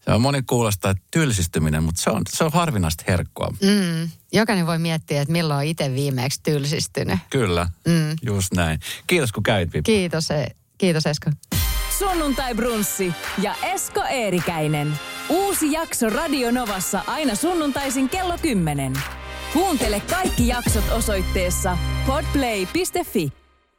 S2: se on moni kuulostaa, että tylsistyminen, mutta se on, se on harvinaista herkkoa.
S3: Mm. Jokainen voi miettiä, että milloin on itse viimeksi tylsistynyt.
S2: Kyllä, mm. just näin. Kiitos kun kävit, Pippa.
S3: Kiitos, e- kiitos Esko.
S1: Sunnuntai Brunssi ja Esko Eerikäinen. Uusi jakso Radio Novassa aina sunnuntaisin kello 10. Kuuntele kaikki jaksot osoitteessa podplay.fi.